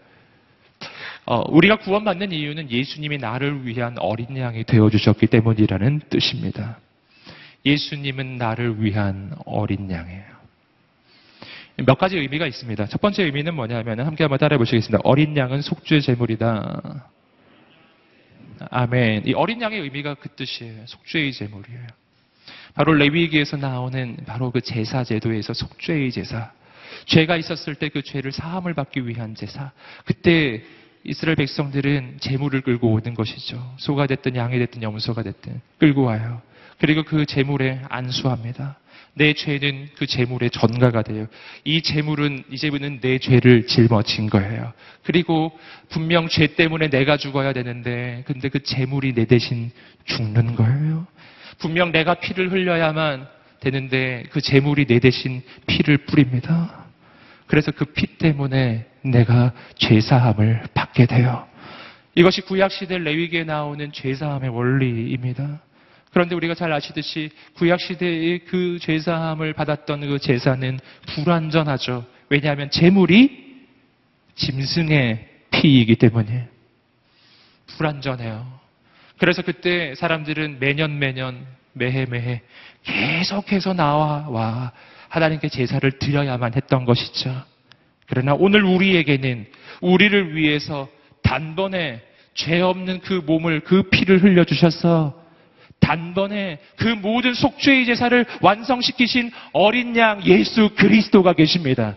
어, 우리가 구원받는 이유는 예수님이 나를 위한 어린 양이 되어주셨기 때문이라는 뜻입니다. 예수님은 나를 위한 어린 양이에요. 몇 가지 의미가 있습니다. 첫 번째 의미는 뭐냐면 함께 한번 따라해 보시겠습니다. 어린 양은 속죄 제물이다. 아멘. 이 어린 양의 의미가 그 뜻이에요. 속죄의 제물이에요. 바로 레위기에서 나오는 바로 그 제사 제도에서 속죄의 제사. 죄가 있었을 때 그 죄를 사함을 받기 위한 제사. 그때 이스라엘 백성들은 제물을 끌고 오는 것이죠. 소가 됐든 양이 됐든 염소가 됐든 끌고 와요. 그리고 그 제물에 안수합니다. 내 죄는 그 제물의 전가가 돼요. 이 제물은 이제부는 내 죄를 짊어진 거예요. 그리고 분명 죄 때문에 내가 죽어야 되는데 근데 그 제물이 내 대신 죽는 거예요. 분명 내가 피를 흘려야만 되는데 그 제물이 내 대신 피를 뿌립니다. 그래서 그 피 때문에 내가 죄사함을 받게 돼요. 이것이 구약시대 레위기에 나오는 죄사함의 원리입니다. 그런데 우리가 잘 아시듯이 구약 시대의 그 죄사함을 받았던 그 제사는 불완전하죠. 왜냐하면 제물이 짐승의 피이기 때문에 불완전해요. 그래서 그때 사람들은 매년 매년 매해 매해 계속해서 나와 와 하나님께 제사를 드려야만 했던 것이죠. 그러나 오늘 우리에게는 우리를 위해서 단번에 죄 없는 그 몸을 그 피를 흘려 주셔서 단번에 그 모든 속죄의 제사를 완성시키신 어린 양 예수 그리스도가 계십니다.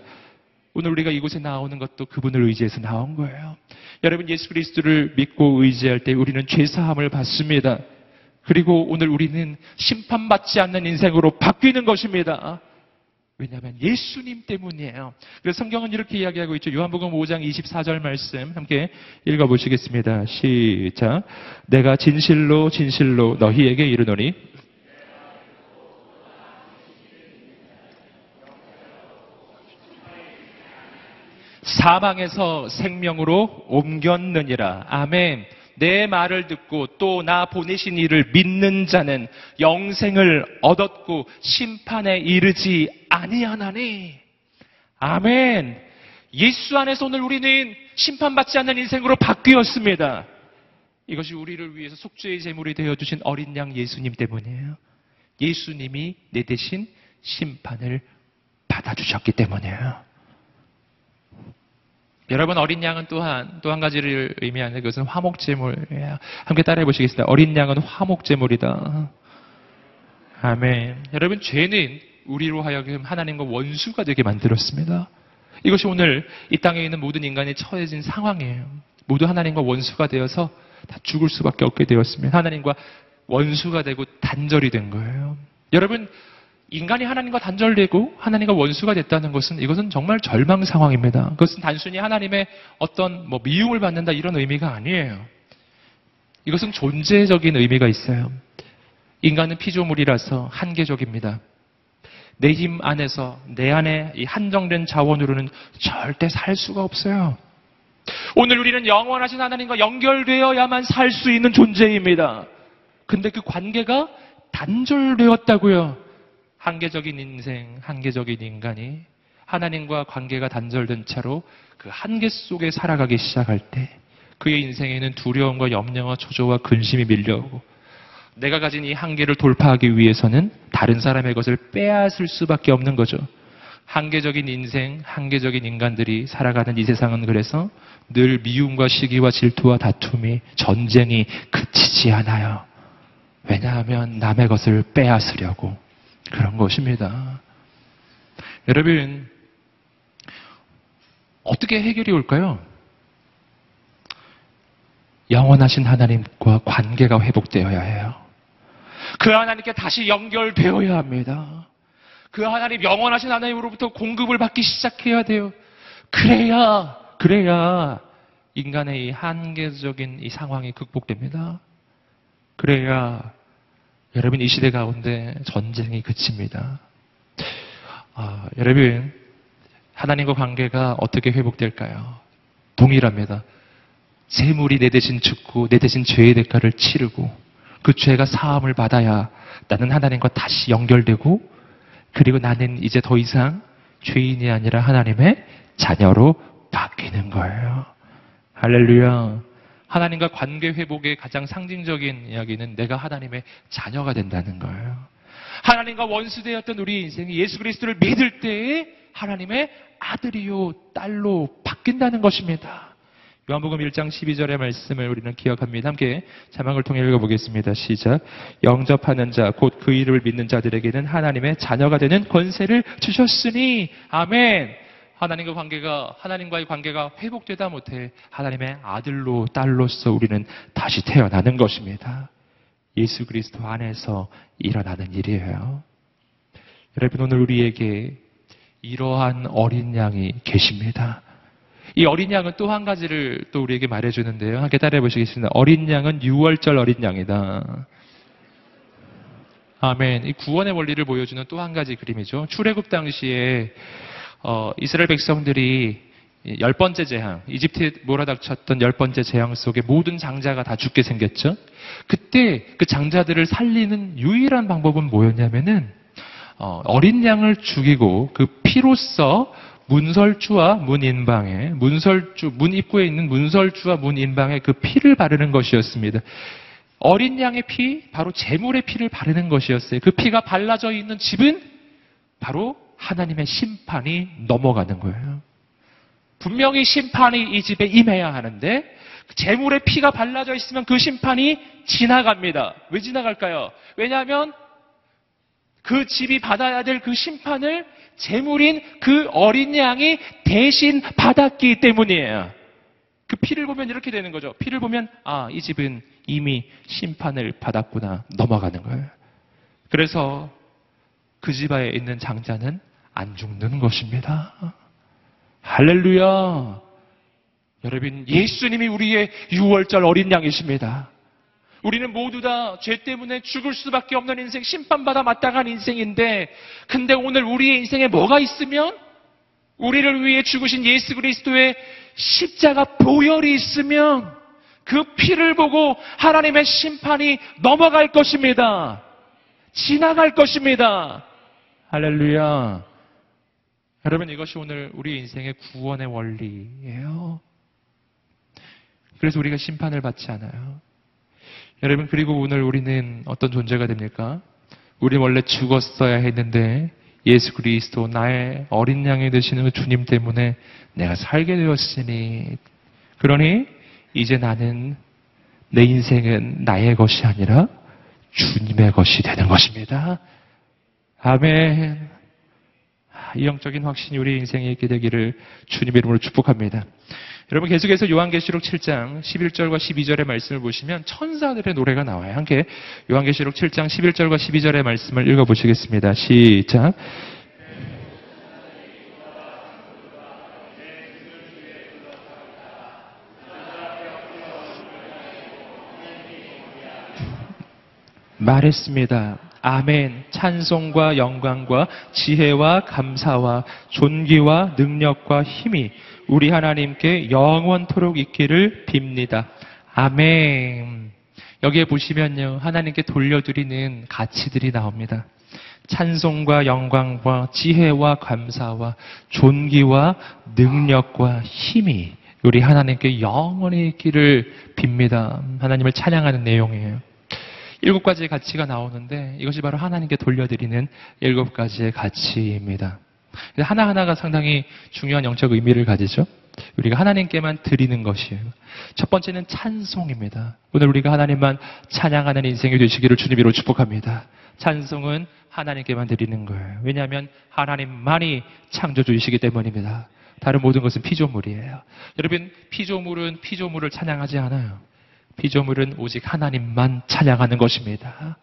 오늘 우리가 이곳에 나오는 것도 그분을 의지해서 나온 거예요. 여러분 예수 그리스도를 믿고 의지할 때 우리는 죄 사함을 받습니다. 그리고 오늘 우리는 심판받지 않는 인생으로 바뀌는 것입니다. 왜냐하면 예수님 때문이에요. 그래서 성경은 이렇게 이야기하고 있죠. 요한복음 5장 24절 말씀 함께 읽어보시겠습니다. 시작. 내가 진실로 진실로 너희에게 이르노니 사망에서 생명으로 옮겼느니라. 아멘. 내 말을 듣고 또 나 보내신 이를 믿는 자는 영생을 얻었고 심판에 이르지 아니하나니. 아멘. 예수 안에서 오늘 우리는 심판받지 않는 인생으로 바뀌었습니다. 이것이 우리를 위해서 속죄의 제물이 되어 주신 어린 양 예수님 때문이에요. 예수님이 내 대신 심판을 받아 주셨기 때문이에요. 여러분 어린 양은 또한 또 한 가지를 의미하는 것은 화목제물이에요. 함께 따라해 보시겠습니다. 어린 양은 화목제물이다. 아멘. 여러분 죄는 우리로 하여금 하나님과 원수가 되게 만들었습니다. 이것이 오늘 이 땅에 있는 모든 인간이 처해진 상황이에요. 모두 하나님과 원수가 되어서 다 죽을 수밖에 없게 되었습니다. 하나님과 원수가 되고 단절이 된 거예요. 여러분 인간이 하나님과 단절되고 하나님과 원수가 됐다는 것은 이것은 정말 절망 상황입니다. 그것은 단순히 하나님의 어떤 뭐 미움을 받는다 이런 의미가 아니에요. 이것은 존재적인 의미가 있어요. 인간은 피조물이라서 한계적입니다. 내 힘 안에서 내 안에 이 한정된 자원으로는 절대 살 수가 없어요. 오늘 우리는 영원하신 하나님과 연결되어야만 살 수 있는 존재입니다. 근데 그 관계가 단절되었다고요. 한계적인 인생, 한계적인 인간이 하나님과 관계가 단절된 채로 그 한계 속에 살아가기 시작할 때 그의 인생에는 두려움과 염려와 초조와 근심이 밀려오고 내가 가진 이 한계를 돌파하기 위해서는 다른 사람의 것을 빼앗을 수밖에 없는 거죠. 한계적인 인생, 한계적인 인간들이 살아가는 이 세상은 그래서 늘 미움과 시기와 질투와 다툼이 전쟁이 그치지 않아요. 왜냐하면 남의 것을 빼앗으려고 그런 것입니다. 여러분, 어떻게 해결이 올까요? 영원하신 하나님과 관계가 회복되어야 해요. 그 하나님께 다시 연결되어야 합니다. 그 하나님, 영원하신 하나님으로부터 공급을 받기 시작해야 돼요. 그래야, 그래야 인간의 이 한계적인 이 상황이 극복됩니다. 그래야 여러분 이 시대 가운데 전쟁이 그칩니다. 아, 여러분 하나님과 관계가 어떻게 회복될까요? 동일합니다. 재물이 내 대신 죽고 내 대신 죄의 대가를 치르고 그 죄가 사함을 받아야 나는 하나님과 다시 연결되고 그리고 나는 이제 더 이상 죄인이 아니라 하나님의 자녀로 바뀌는 거예요. 할렐루야. 하나님과 관계 회복의 가장 상징적인 이야기는 내가 하나님의 자녀가 된다는 거예요. 하나님과 원수되었던 우리 인생이 예수 그리스도를 믿을 때에 하나님의 아들이요 딸로 바뀐다는 것입니다. 요한복음 1장 12절의 말씀을 우리는 기억합니다. 함께 자막을 통해 읽어보겠습니다. 시작. 영접하는 자, 곧 그 이름을 믿는 자들에게는 하나님의 자녀가 되는 권세를 주셨으니, 아멘. 하나님과 관계가 하나님과의 관계가 회복되다 못해 하나님의 아들로 딸로서 우리는 다시 태어나는 것입니다. 예수 그리스도 안에서 일어나는 일이에요. 여러분 오늘 우리에게 이러한 어린 양이 계십니다. 이 어린 양은 또 한 가지를 또 우리에게 말해주는데요. 함께 따라해 보시겠습니다. 어린 양은 6월절 어린 양이다. 아멘. 이 구원의 원리를 보여주는 또 한 가지 그림이죠. 출애굽 당시에 어, 이스라엘 백성들이 이열 번째 재앙, 이집트에 몰아닥쳤던 열 번째 재앙 속에 모든 장자가 다 죽게 생겼죠. 그때 그 장자들을 살리는 유일한 방법은 뭐였냐면은 어, 어린 양을 죽이고 그 피로써 문설주와 문인방에 문설주 문 입구에 있는 문설주와 문인방에 그 피를 바르는 것이었습니다. 어린 양의 피, 바로 제물의 피를 바르는 것이었어요. 그 피가 발라져 있는 집은 바로 하나님의 심판이 넘어가는 거예요. 분명히 심판이 이 집에 임해야 하는데 제물의 피가 발라져 있으면 그 심판이 지나갑니다. 왜 지나갈까요? 왜냐하면 그 집이 받아야 될 그 심판을 제물인 그 어린 양이 대신 받았기 때문이에요. 그 피를 보면 이렇게 되는 거죠. 피를 보면 아, 이 집은 이미 심판을 받았구나 넘어가는 거예요. 그래서 그 집안에 있는 장자는 안 죽는 것입니다. 할렐루야. 여러분, 예수님이 우리의 6월절 어린 양이십니다. 우리는 모두 다 죄 때문에 죽을 수밖에 없는 인생, 심판받아 마땅한 인생인데, 근데 오늘 우리의 인생에 뭐가 있으면? 우리를 위해 죽으신 예수 그리스도의 십자가 보혈이 있으면, 그 피를 보고 하나님의 심판이 넘어갈 것입니다. 지나갈 것입니다. 할렐루야. 여러분, 이것이 오늘 우리 인생의 구원의 원리예요. 그래서 우리가 심판을 받지 않아요. 여러분, 그리고 오늘 우리는 어떤 존재가 됩니까? 우리 원래 죽었어야 했는데 예수 그리스도 나의 어린 양이 되시는 그 주님 때문에 내가 살게 되었으니 그러니 이제 나는 내 인생은 나의 것이 아니라 주님의 것이 되는 것입니다. 아멘. 이 영적인 확신이 우리 인생에 있게 되기를 주님 이름으로 축복합니다. 여러분 계속해서 요한계시록 7장 11절과 12절의 말씀을 보시면 천사들의 노래가 나와요. 함께 요한계시록 7장 11절과 12절의 말씀을 읽어보시겠습니다. 시작. 말했습니다. 아멘. 찬송과 영광과 지혜와 감사와 존귀와 능력과 힘이 우리 하나님께 영원토록 있기를 빕니다. 아멘. 여기에 보시면요. 하나님께 돌려드리는 가치들이 나옵니다. 찬송과 영광과 지혜와 감사와 존귀와 능력과 힘이 우리 하나님께 영원히 있기를 빕니다. 하나님을 찬양하는 내용이에요. 일곱 가지의 가치가 나오는데 이것이 바로 하나님께 돌려드리는 일곱 가지의 가치입니다. 하나하나가 상당히 중요한 영적 의미를 가지죠. 우리가 하나님께만 드리는 것이에요. 첫 번째는 찬송입니다. 오늘 우리가 하나님만 찬양하는 인생이 되시기를 주님으로 축복합니다. 찬송은 하나님께만 드리는 거예요. 왜냐하면 하나님만이 창조주이시기 때문입니다. 다른 모든 것은 피조물이에요. 여러분, 피조물은 피조물을 찬양하지 않아요. 피조물은 오직 하나님만 찬양하는 것입니다.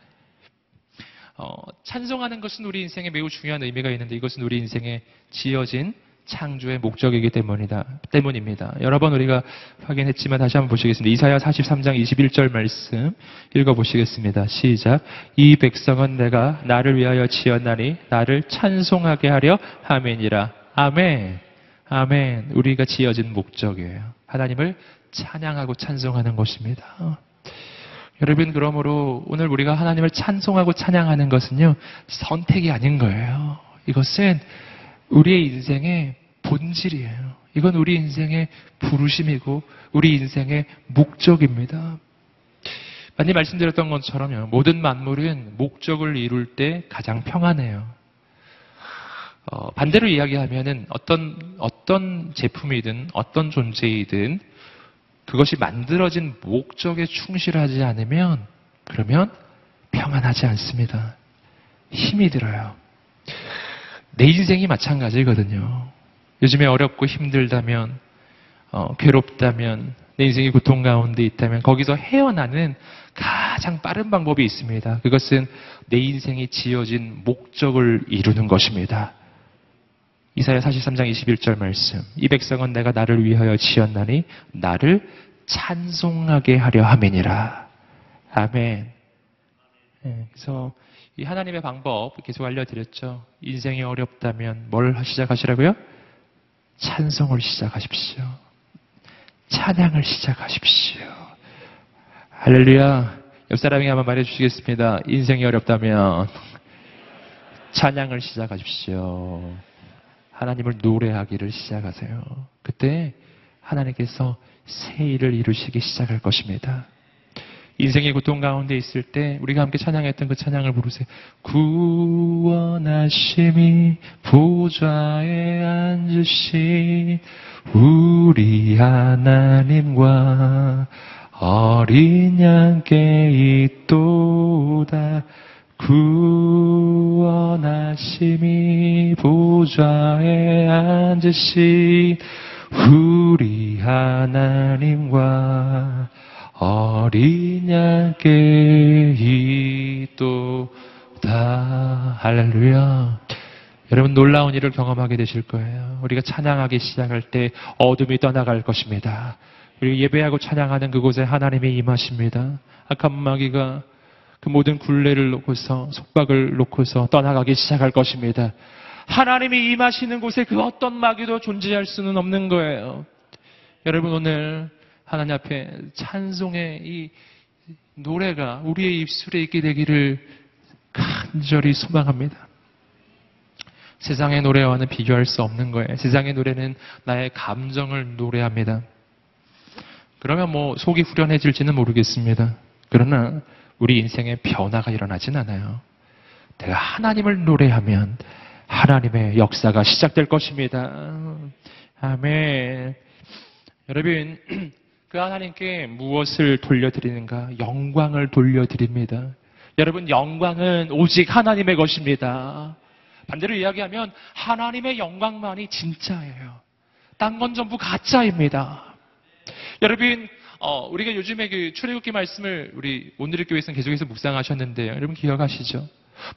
어, 찬송하는 것은 우리 인생에 매우 중요한 의미가 있는데 이것은 우리 인생에 지어진 창조의 목적이기 때문이다, 때문입니다. 여러 번 우리가 확인했지만 다시 한번 보시겠습니다. 이사야 43장 21절 말씀 읽어보시겠습니다. 시작. 이 백성은 내가 나를 위하여 지었나니 나를 찬송하게 하려 함이니라. 아멘. 아멘. 우리가 지어진 목적이에요. 하나님을 찬양하고 찬송하는 것입니다. 여러분, 그러므로 오늘 우리가 하나님을 찬송하고 찬양하는 것은요, 선택이 아닌 거예요. 이것은 우리의 인생의 본질이에요. 이건 우리 인생의 부르심이고, 우리 인생의 목적입니다. 많이 말씀드렸던 것처럼요, 모든 만물은 목적을 이룰 때 가장 평안해요. 어, 반대로 이야기하면은 어떤, 어떤 제품이든 어떤 존재이든 그것이 만들어진 목적에 충실하지 않으면 그러면 평안하지 않습니다. 힘이 들어요. 내 인생이 마찬가지거든요. 요즘에 어렵고 힘들다면, 어, 괴롭다면, 내 인생이 고통 가운데 있다면 거기서 헤어나는 가장 빠른 방법이 있습니다. 그것은 내 인생이 지어진 목적을 이루는 것입니다. 이사야 43장 21절 말씀. 이 백성은 내가 나를 위하여 지었나니 나를 찬송하게 하려 함이니라. 아멘. 네, 그래서 이 하나님의 방법 계속 알려드렸죠. 인생이 어렵다면 뭘 시작하시라고요? 찬송을 시작하십시오. 찬양을 시작하십시오. 할렐루야. 옆 사람이 한번 말해 주시겠습니다. 인생이 어렵다면 찬양을 시작하십시오. 하나님을 노래하기를 시작하세요. 그때 하나님께서 새 일을 이루시기 시작할 것입니다. 인생의 고통 가운데 있을 때 우리가 함께 찬양했던 그 찬양을 부르세요. 구원하심이 보좌에 앉으신 우리 하나님과 어린 양께 있도다 구원하심이 보좌에 앉으신 우리 하나님과 어린 양께 있도다 할렐루야 여러분 놀라운 일을 경험하게 되실 거예요. 우리가 찬양하기 시작할 때 어둠이 떠나갈 것입니다. 우리 예배하고 찬양하는 그곳에 하나님이 임하십니다. 악한 마귀가 그 모든 굴레를 놓고서 속박을 놓고서 떠나가기 시작할 것입니다. 하나님이 임하시는 곳에 그 어떤 마귀도 존재할 수는 없는 거예요. 여러분 오늘 하나님 앞에 찬송의 이 노래가 우리의 입술에 있게 되기를 간절히 소망합니다. 세상의 노래와는 비교할 수 없는 거예요. 세상의 노래는 나의 감정을 노래합니다. 그러면 뭐 속이 후련해질지는 모르겠습니다. 그러나 우리 인생에 변화가 일어나진 않아요. 내가 하나님을 노래하면 하나님의 역사가 시작될 것입니다. 아멘. 여러분, 그 하나님께 무엇을 돌려드리는가? 영광을 돌려드립니다. 여러분, 영광은 오직 하나님의 것입니다. 반대로 이야기하면 하나님의 영광만이 진짜예요. 딴 건 전부 가짜입니다. 여러분, 어, 우리가 요즘에 그 출애굽기 말씀을 우리 오늘의 교회에서는 계속해서 묵상하셨는데요. 여러분 기억하시죠?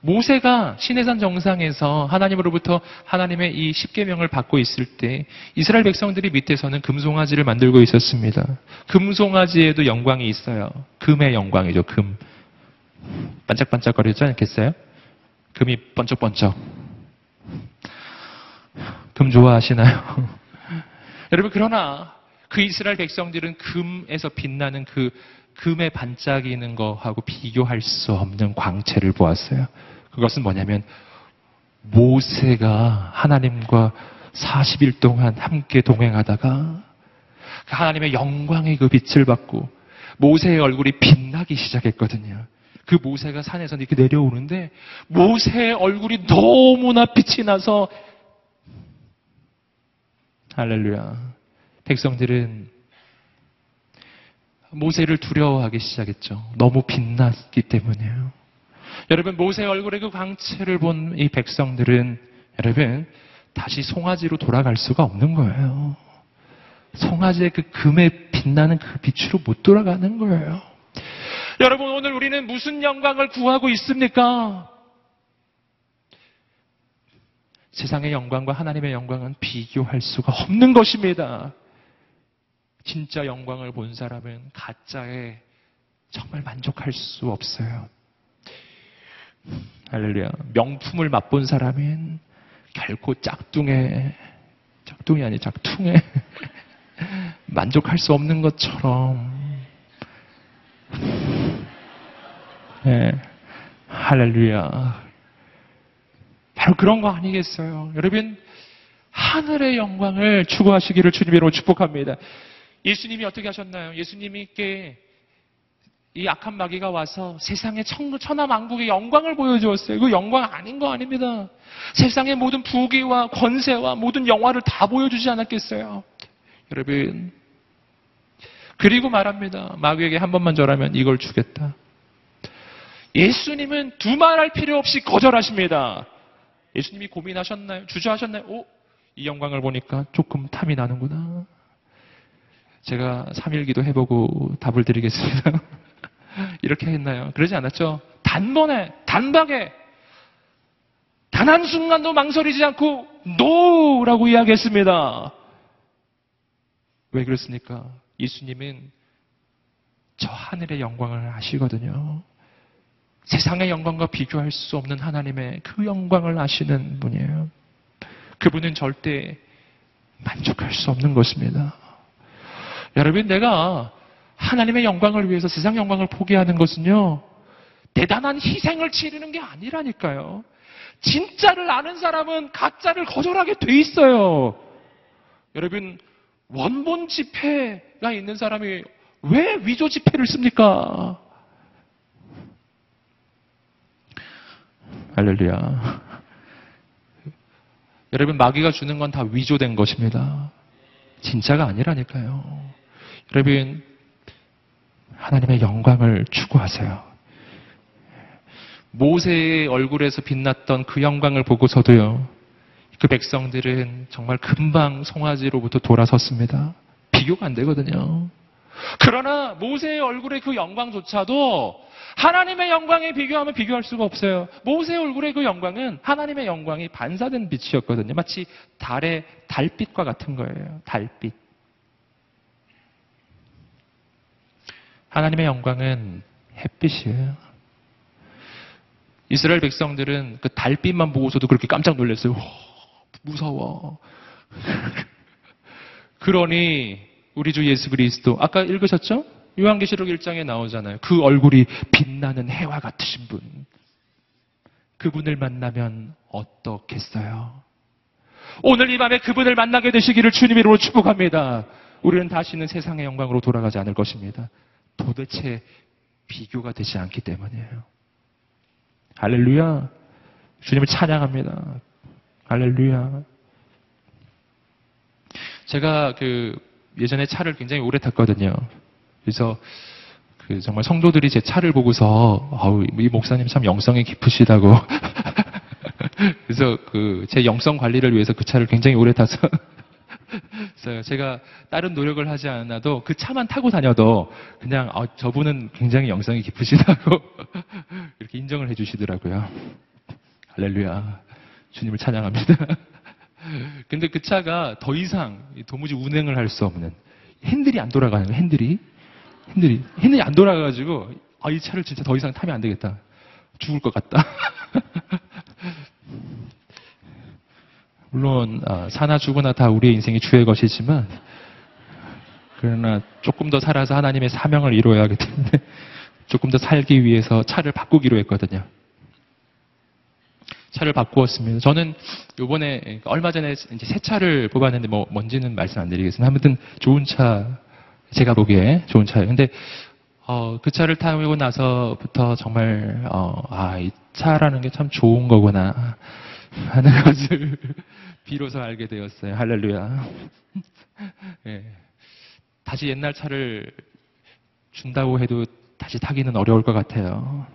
모세가 시내산 정상에서 하나님으로부터 하나님의 이 십계명을 받고 있을 때 이스라엘 백성들이 밑에서는 금송아지를 만들고 있었습니다. 금송아지에도 영광이 있어요. 금의 영광이죠. 금. 반짝반짝거리지 않겠어요? 금이 번쩍번쩍. 금 좋아하시나요? 여러분 그러나 그 이스라엘 백성들은 금에서 빛나는 그 금에 반짝이는 거하고 비교할 수 없는 광채를 보았어요. 그것은 뭐냐면 모세가 하나님과 40일 동안 함께 동행하다가 그 하나님의 영광의 그 빛을 받고 모세의 얼굴이 빛나기 시작했거든요. 그 모세가 산에서 이렇게 내려오는데 모세의 얼굴이 너무나 빛이 나서 할렐루야. 백성들은 모세를 두려워하기 시작했죠. 너무 빛났기 때문에요. 여러분, 모세의 얼굴에 그 광채를 본 이 백성들은 여러분, 다시 송아지로 돌아갈 수가 없는 거예요. 송아지의 그 금에 빛나는 그 빛으로 못 돌아가는 거예요. 여러분, 오늘 우리는 무슨 영광을 구하고 있습니까? 세상의 영광과 하나님의 영광은 비교할 수가 없는 것입니다. 진짜 영광을 본 사람은 가짜에 정말 만족할 수 없어요. 할렐루야. 명품을 맛본 사람은 결코 짝퉁에, 짝퉁이 아니 짝퉁에 만족할 수 없는 것처럼. 네. 할렐루야. 바로 그런 거 아니겠어요. 여러분, 하늘의 영광을 추구하시기를 주님으로 축복합니다. 예수님이 어떻게 하셨나요? 예수님께 이 악한 마귀가 와서 세상의 천하만국의 영광을 보여주었어요. 그 영광 아닌 거 아닙니다. 세상의 모든 부귀와 권세와 모든 영화를 다 보여주지 않았겠어요. 여러분, 그리고 말합니다. 마귀에게 한 번만 절하면 이걸 주겠다. 예수님은 두 말 할 필요 없이 거절하십니다. 예수님이 고민하셨나요? 주저하셨나요? 오, 이 영광을 보니까 조금 탐이 나는구나. 제가 3일기도 해보고 답을 드리겠습니다. 이렇게 했나요? 그러지 않았죠? 단번에, 단박에, 단 한순간도 망설이지 않고, 노라고 이야기했습니다. 왜 그렇습니까? 예수님은 저 하늘의 영광을 아시거든요. 세상의 영광과 비교할 수 없는 하나님의 그 영광을 아시는 분이에요. 그분은 절대 만족할 수 없는 것입니다. 여러분, 내가 하나님의 영광을 위해서 세상 영광을 포기하는 것은요, 대단한 희생을 치르는 게 아니라니까요. 진짜를 아는 사람은 가짜를 거절하게 돼 있어요. 여러분, 원본 지폐가 있는 사람이 왜 위조 지폐를 씁니까? 할렐루야. 여러분, 마귀가 주는 건 다 위조된 것입니다. 진짜가 아니라니까요. 여러분, 하나님의 영광을 추구하세요. 모세의 얼굴에서 빛났던 그 영광을 보고서도요, 그 백성들은 정말 금방 송아지로부터 돌아섰습니다. 비교가 안 되거든요. 그러나 모세의 얼굴의 그 영광조차도 하나님의 영광에 비교하면 비교할 수가 없어요. 모세의 얼굴의 그 영광은 하나님의 영광이 반사된 빛이었거든요. 마치 달의 달빛과 같은 거예요. 달빛. 하나님의 영광은 햇빛이에요. 이스라엘 백성들은 그 달빛만 보고서도 그렇게 깜짝 놀랐어요. 와, 무서워. 그러니 우리 주 예수 그리스도 아까 읽으셨죠? 요한계시록 1장에 나오잖아요. 그 얼굴이 빛나는 해와 같으신 분. 그분을 만나면 어떻겠어요? 오늘 이 밤에 그분을 만나게 되시기를 주님 이름으로 축복합니다. 우리는 다시는 세상의 영광으로 돌아가지 않을 것입니다. 도대체 비교가 되지 않기 때문이에요. 할렐루야. 주님을 찬양합니다. 할렐루야. 제가 그 예전에 차를 굉장히 오래 탔거든요. 그래서 그 정말 성도들이 제 차를 보고서 아우 이 목사님 참 영성이 깊으시다고. 그래서 그 제 영성 관리를 위해서 그 차를 굉장히 오래 타서 그래서 제가 다른 노력을 하지 않아도 그 차만 타고 다녀도 그냥 아, 저분은 굉장히 영성이 깊으시다고 이렇게 인정을 해주시더라고요. 할렐루야. 주님을 찬양합니다. 근데 그 차가 더 이상 도무지 운행을 할 수 없는 핸들이 안 돌아가는 거예요. 핸들이 핸들이 핸들이 안 돌아가가지고 아, 이 차를 진짜 더 이상 타면 안 되겠다. 죽을 것 같다. 물론 아, 사나 죽으나 다 우리의 인생이 주의 것이지만 그러나 조금 더 살아서 하나님의 사명을 이루어야 하기 때문에 조금 더 살기 위해서 차를 바꾸기로 했거든요. 차를 바꾸었습니다. 저는 요번에 얼마 전에 이제 새 차를 뽑았는데 뭐 뭔지는 말씀 안 드리겠습니다. 아무튼 좋은 차 제가 보기에 좋은 차예요. 근데 어, 그 차를 타고 나서부터 정말 어, 아, 이 차라는 게 참 좋은 거구나 하는 것을 비로소 알게 되었어요. 할렐루야. 예. 다시 옛날 차를 준다고 해도 다시 타기는 어려울 것 같아요.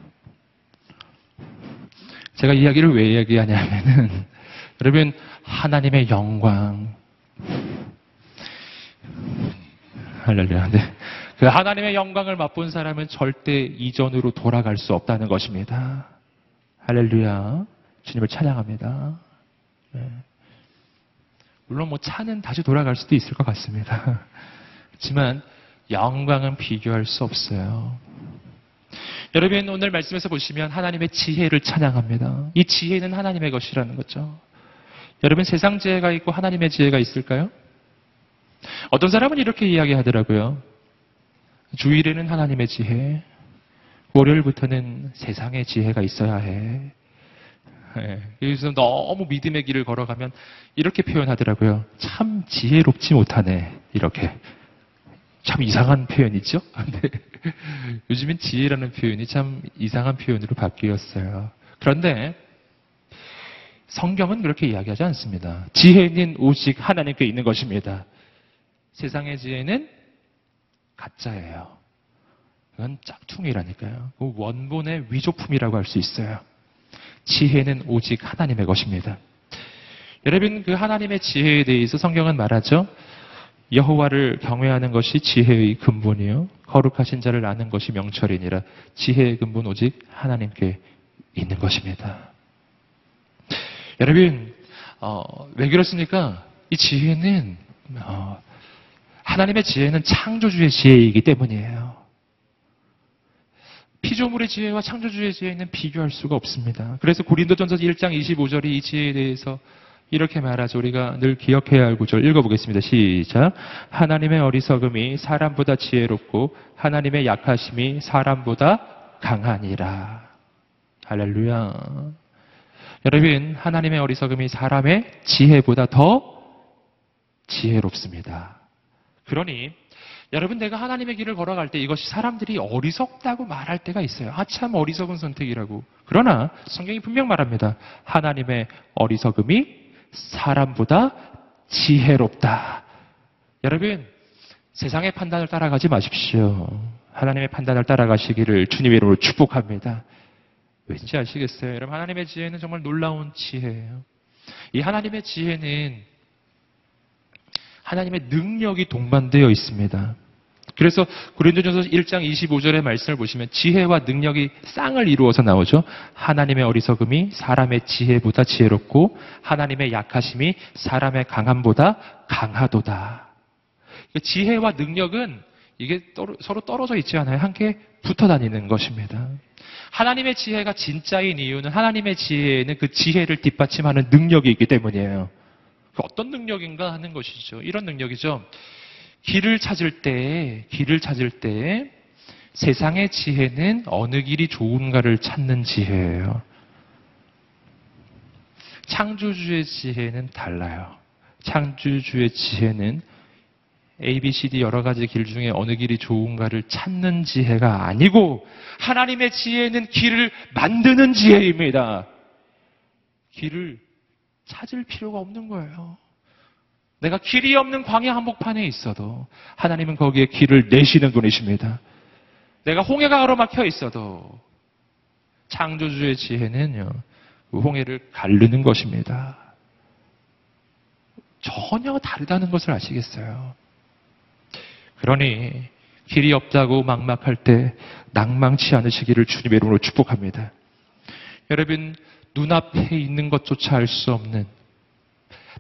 제가 이야기를 왜 얘기하냐면은 여러분 하나님의 영광 할렐루야. 네. 그 하나님의 영광을 맛본 사람은 절대 이전으로 돌아갈 수 없다는 것입니다. 할렐루야. 주님을 찬양합니다. 네. 물론 뭐 차는 다시 돌아갈 수도 있을 것 같습니다. 그렇지만 영광은 비교할 수 없어요. 여러분 오늘 말씀에서 보시면 하나님의 지혜를 찬양합니다. 이 지혜는 하나님의 것이라는 거죠. 여러분 세상 지혜가 있고 하나님의 지혜가 있을까요? 어떤 사람은 이렇게 이야기하더라고요. 주일에는 하나님의 지혜, 월요일부터는 세상의 지혜가 있어야 해. 예, 그래서 너무 믿음의 길을 걸어가면 이렇게 표현하더라고요. 참 지혜롭지 못하네. 이렇게. 참 이상한 표현이죠? 네. 요즘엔 지혜라는 표현이 참 이상한 표현으로 바뀌었어요. 그런데 성경은 그렇게 이야기하지 않습니다. 지혜는 오직 하나님께 있는 것입니다. 세상의 지혜는 가짜예요. 그건 짝퉁이라니까요. 그 원본의 위조품이라고 할 수 있어요. 지혜는 오직 하나님의 것입니다. 여러분 그 하나님의 지혜에 대해서 성경은 말하죠. 여호와를 경외하는 것이 지혜의 근본이요 거룩하신 자를 아는 것이 명철이니라 지혜의 근본 오직 하나님께 있는 것입니다. 여러분 어, 왜 그렇습니까? 이 지혜는 어, 하나님의 지혜는 창조주의 지혜이기 때문이에요. 피조물의 지혜와 창조주의 지혜는 비교할 수가 없습니다. 그래서 고린도전서 1장 25절이 이 지혜에 대해서 이렇게 말하죠. 우리가 늘 기억해야 할 구절 읽어보겠습니다. 시작. 하나님의 어리석음이 사람보다 지혜롭고 하나님의 약하심이 사람보다 강하니라. 할렐루야. 여러분, 하나님의 어리석음이 사람의 지혜보다 더 지혜롭습니다. 그러니 여러분 내가 하나님의 길을 걸어갈 때 이것이 사람들이 어리석다고 말할 때가 있어요. 아참 어리석은 선택이라고. 그러나 성경이 분명 말합니다. 하나님의 어리석음이 사람보다 지혜롭다. 여러분 세상의 판단을 따라가지 마십시오. 하나님의 판단을 따라가시기를 주님의 이름으로 축복합니다. 왠지 아시겠어요? 여러분 하나님의 지혜는 정말 놀라운 지혜예요. 이 하나님의 지혜는 하나님의 능력이 동반되어 있습니다. 그래서 고린도전서 1장 25절의 말씀을 보시면 지혜와 능력이 쌍을 이루어서 나오죠. 하나님의 어리석음이 사람의 지혜보다 지혜롭고 하나님의 약하심이 사람의 강함보다 강하도다. 지혜와 능력은 이게 서로 떨어져 있지 않아요. 함께 붙어 다니는 것입니다. 하나님의 지혜가 진짜인 이유는 하나님의 지혜에는 그 지혜를 뒷받침하는 능력이 있기 때문이에요. 그 어떤 능력인가 하는 것이죠. 이런 능력이죠. 길을 찾을 때, 길을 찾을 때 세상의 지혜는 어느 길이 좋은가를 찾는 지혜예요. 창조주의 지혜는 달라요. 창조주의 지혜는 A, B, C, D 여러 가지 길 중에 어느 길이 좋은가를 찾는 지혜가 아니고 하나님의 지혜는 길을 만드는 지혜입니다. 길을 찾을 필요가 없는 거예요. 내가 길이 없는 광야 한복판에 있어도 하나님은 거기에 길을 내시는 분이십니다. 내가 홍해가 가로막혀 있어도 창조주의 지혜는요, 그 홍해를 가르는 것입니다. 전혀 다르다는 것을 아시겠어요? 그러니 길이 없다고 막막할 때 낭망치 않으시기를 주님의 이름으로 축복합니다. 여러분, 눈앞에 있는 것조차 알 수 없는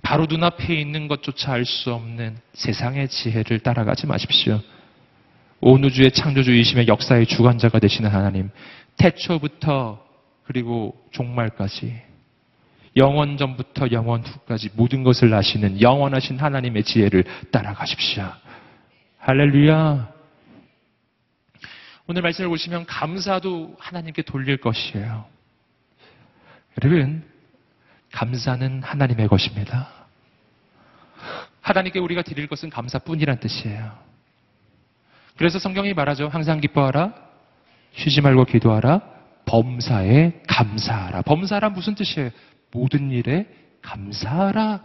바로 눈앞에 있는 것조차 알 수 없는 세상의 지혜를 따라가지 마십시오. 온 우주의 창조주이심의 역사의 주관자가 되시는 하나님, 태초부터 그리고 종말까지 영원 전부터 영원 후까지 모든 것을 아시는 영원하신 하나님의 지혜를 따라가십시오. 할렐루야. 오늘 말씀을 보시면 감사도 하나님께 돌릴 것이에요. 여러분, 감사는 하나님의 것입니다. 하나님께 우리가 드릴 것은 감사뿐이란 뜻이에요. 그래서 성경이 말하죠. 항상 기뻐하라. 쉬지 말고 기도하라. 범사에 감사하라. 범사라 무슨 뜻이에요? 모든 일에 감사하라.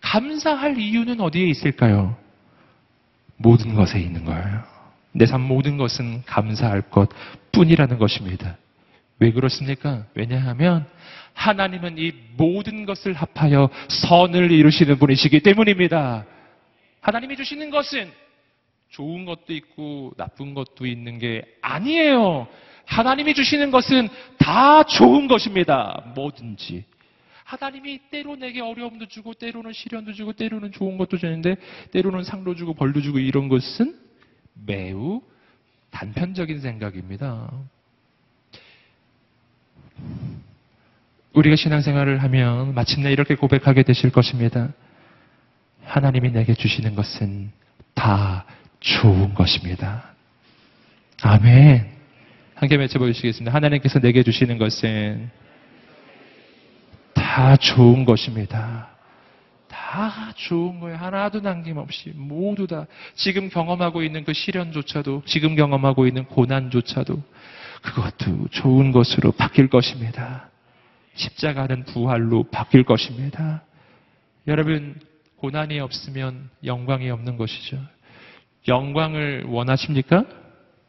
감사할 이유는 어디에 있을까요? 모든 것에 있는 거예요. 내 삶 모든 것은 감사할 것 뿐이라는 것입니다. 왜 그렇습니까? 왜냐하면 하나님은 이 모든 것을 합하여 선을 이루시는 분이시기 때문입니다. 하나님이 주시는 것은 좋은 것도 있고 나쁜 것도 있는 게 아니에요. 하나님이 주시는 것은 다 좋은 것입니다. 뭐든지. 하나님이 때로 내게 어려움도 주고 때로는 시련도 주고 때로는 좋은 것도 주는데 때로는 상도 주고 벌도 주고 이런 것은 매우 단편적인 생각입니다. 우리가 신앙생활을 하면 마침내 이렇게 고백하게 되실 것입니다. 하나님이 내게 주시는 것은 다 좋은 것입니다. 아멘. 함께 외쳐보시겠습니다. 하나님께서 내게 주시는 것은 다 좋은 것입니다. 다 좋은 거예요. 하나도 남김없이 모두 다 지금 경험하고 있는 그 시련조차도 지금 경험하고 있는 고난조차도 그것도 좋은 것으로 바뀔 것입니다. 십자가는 부활로 바뀔 것입니다. 여러분, 고난이 없으면 영광이 없는 것이죠. 영광을 원하십니까?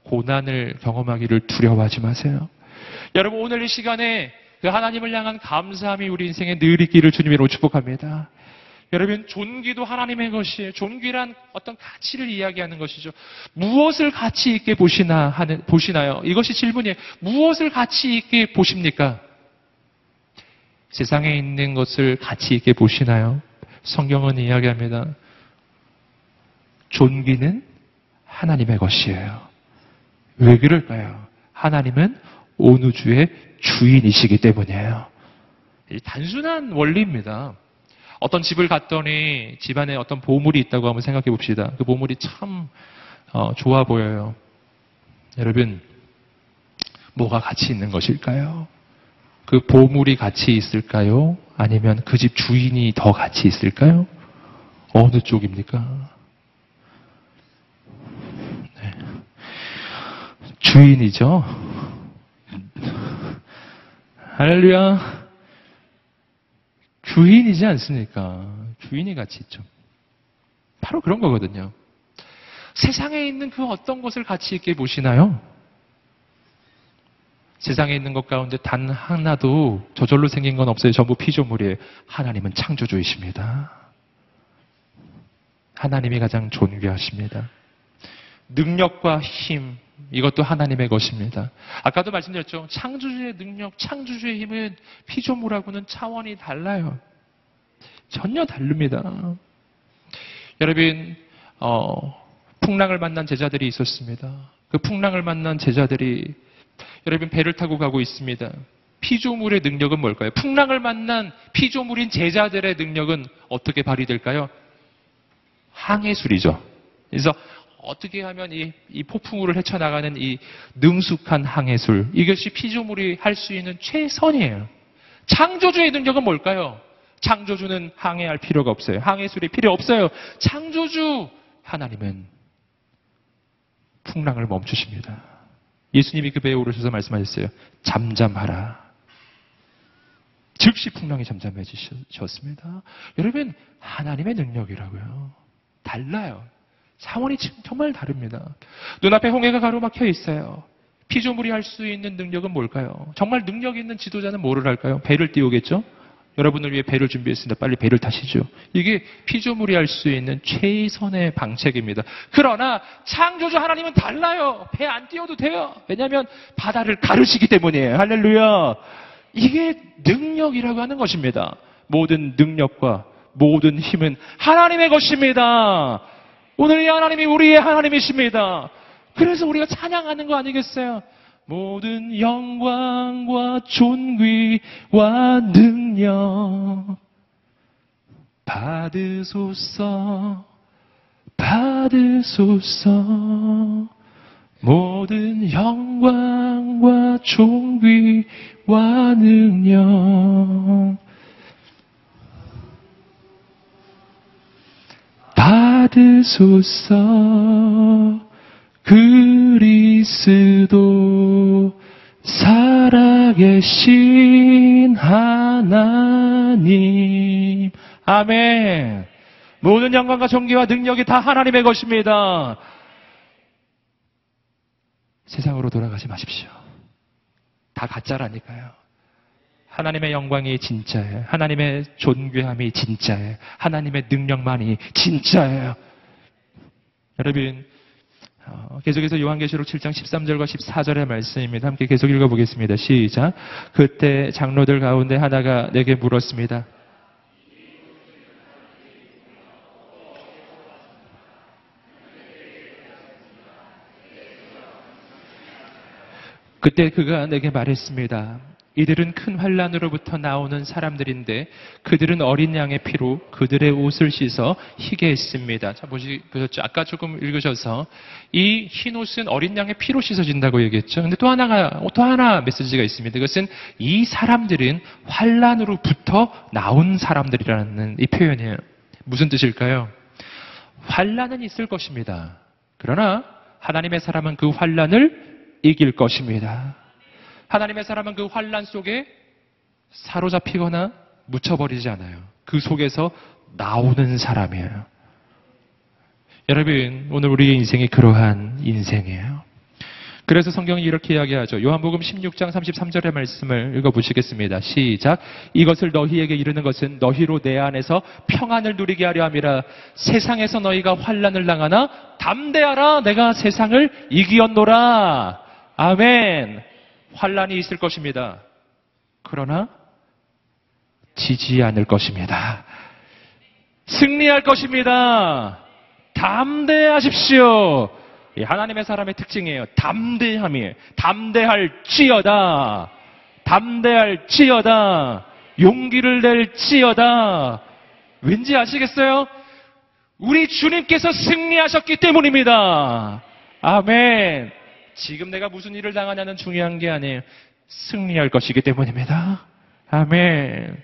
고난을 경험하기를 두려워하지 마세요. 여러분, 오늘 이 시간에 그 하나님을 향한 감사함이 우리 인생에 늘 있기를 주님으로 축복합니다. 여러분, 존귀도 하나님의 것이에요. 존귀란 어떤 가치를 이야기하는 것이죠. 무엇을 가치 있게 보시나 하는, 보시나요? 이것이 질문이에요. 무엇을 가치 있게 보십니까? 세상에 있는 것을 가치 있게 보시나요? 성경은 이야기합니다. 존귀는 하나님의 것이에요. 왜 그럴까요? 하나님은 온 우주의 주인이시기 때문이에요. 단순한 원리입니다. 어떤 집을 갔더니 집안에 어떤 보물이 있다고 한번 생각해 봅시다. 그 보물이 참 어, 좋아 보여요. 여러분, 뭐가 가치 있는 것일까요? 그 보물이 가치 있을까요? 아니면 그 집 주인이 더 가치 있을까요? 어느 쪽입니까? 네. 주인이죠. 할렐루야. 주인이지 않습니까? 주인이 가치 있죠. 바로 그런 거거든요. 세상에 있는 그 어떤 것을 가치 있게 보시나요? 세상에 있는 것 가운데 단 하나도 저절로 생긴 건 없어요. 전부 피조물이에요. 하나님은 창조주이십니다. 하나님이 가장 존귀하십니다. 능력과 힘, 이것도 하나님의 것입니다. 아까도 말씀드렸죠. 창조주의 능력, 창조주의 힘은 피조물하고는 차원이 달라요. 전혀 다릅니다. 여러분, 어, 풍랑을 만난 제자들이 있었습니다. 그 풍랑을 만난 제자들이 여러분 배를 타고 가고 있습니다. 피조물의 능력은 뭘까요? 풍랑을 만난 피조물인 제자들의 능력은 어떻게 발휘될까요? 항해술이죠. 그래서 어떻게 하면 이, 이 폭풍우를 헤쳐나가는 이 능숙한 항해술, 이것이 피조물이 할 수 있는 최선이에요. 창조주의 능력은 뭘까요? 창조주는 항해할 필요가 없어요. 항해술이 필요 없어요. 창조주 하나님은 풍랑을 멈추십니다. 예수님이 그 배에 오르셔서 말씀하셨어요. 잠잠하라. 즉시 풍랑이 잠잠해지셨습니다. 여러분, 하나님의 능력이라고요. 달라요. 상원이 정말 다릅니다. 눈앞에 홍해가 가로막혀 있어요. 피조물이 할 수 있는 능력은 뭘까요? 정말 능력 있는 지도자는 뭐를 할까요? 배를 띄우겠죠? 여러분을 위해 배를 준비했습니다. 빨리 배를 타시죠. 이게 피조물이 할 수 있는 최선의 방책입니다. 그러나 창조주 하나님은 달라요. 배 안 띄워도 돼요. 왜냐하면 바다를 가르시기 때문이에요. 할렐루야. 이게 능력이라고 하는 것입니다. 모든 능력과 모든 힘은 하나님의 것입니다. 오늘 이 하나님이 우리의 하나님이십니다. 그래서 우리가 찬양하는 거 아니겠어요? 모든 영광과 존귀와 능력 받으소서 받으소서. 모든 영광과 존귀와 능력 받으소서 그리스도 살아계신 하나님 아멘 모든 영광과 존귀와 능력이 다 하나님의 것입니다 세상으로 돌아가지 마십시오 다 가짜라니까요 하나님의 영광이 진짜예요. 하나님의 존귀함이 진짜예요. 하나님의 능력만이 진짜예요. 여러분, 어, 계속해서 요한계시록 7장 13절과 14절의 말씀입니다. 함께 계속 읽어보겠습니다. 시작. 그때 장로들 가운데 하나가 내게 물었습니다. 그때 그가 내게 말했습니다. 이들은 큰 환란으로부터 나오는 사람들인데 그들은 어린 양의 피로 그들의 옷을 씻어 희게 했습니다. 자 보셨죠? 아까 조금 읽으셔서 이 흰 옷은 어린 양의 피로 씻어진다고 얘기했죠. 근데 또 하나가 또 하나 메시지가 있습니다. 그것은 이 사람들은 환란으로부터 나온 사람들이라는 이 표현이에요. 무슨 뜻일까요? 환란은 있을 것입니다. 그러나 하나님의 사람은 그 환란을 이길 것입니다. 하나님의 사람은 그 환란 속에 사로잡히거나 묻혀버리지 않아요. 그 속에서 나오는 사람이에요. 여러분, 오늘 우리의 인생이 그러한 인생이에요. 그래서 성경이 이렇게 이야기하죠. 요한복음 16장 33절의 말씀을 읽어보시겠습니다. 시작. 이것을 너희에게 이르는 것은 너희로 내 안에서 평안을 누리게 하려 함이라. 세상에서 너희가 환란을 당하나 담대하라. 내가 세상을 이기었노라. 아멘. 환란이 있을 것입니다. 그러나 지지 않을 것입니다. 승리할 것입니다. 담대하십시오. 하나님의 사람의 특징이에요. 담대함이에요. 담대할지어다. 담대할지어다. 용기를 낼지어다. 왠지 아시겠어요? 우리 주님께서 승리하셨기 때문입니다. 아멘. 지금 내가 무슨 일을 당하냐는 중요한 게 아니에요. 승리할 것이기 때문입니다. 아멘.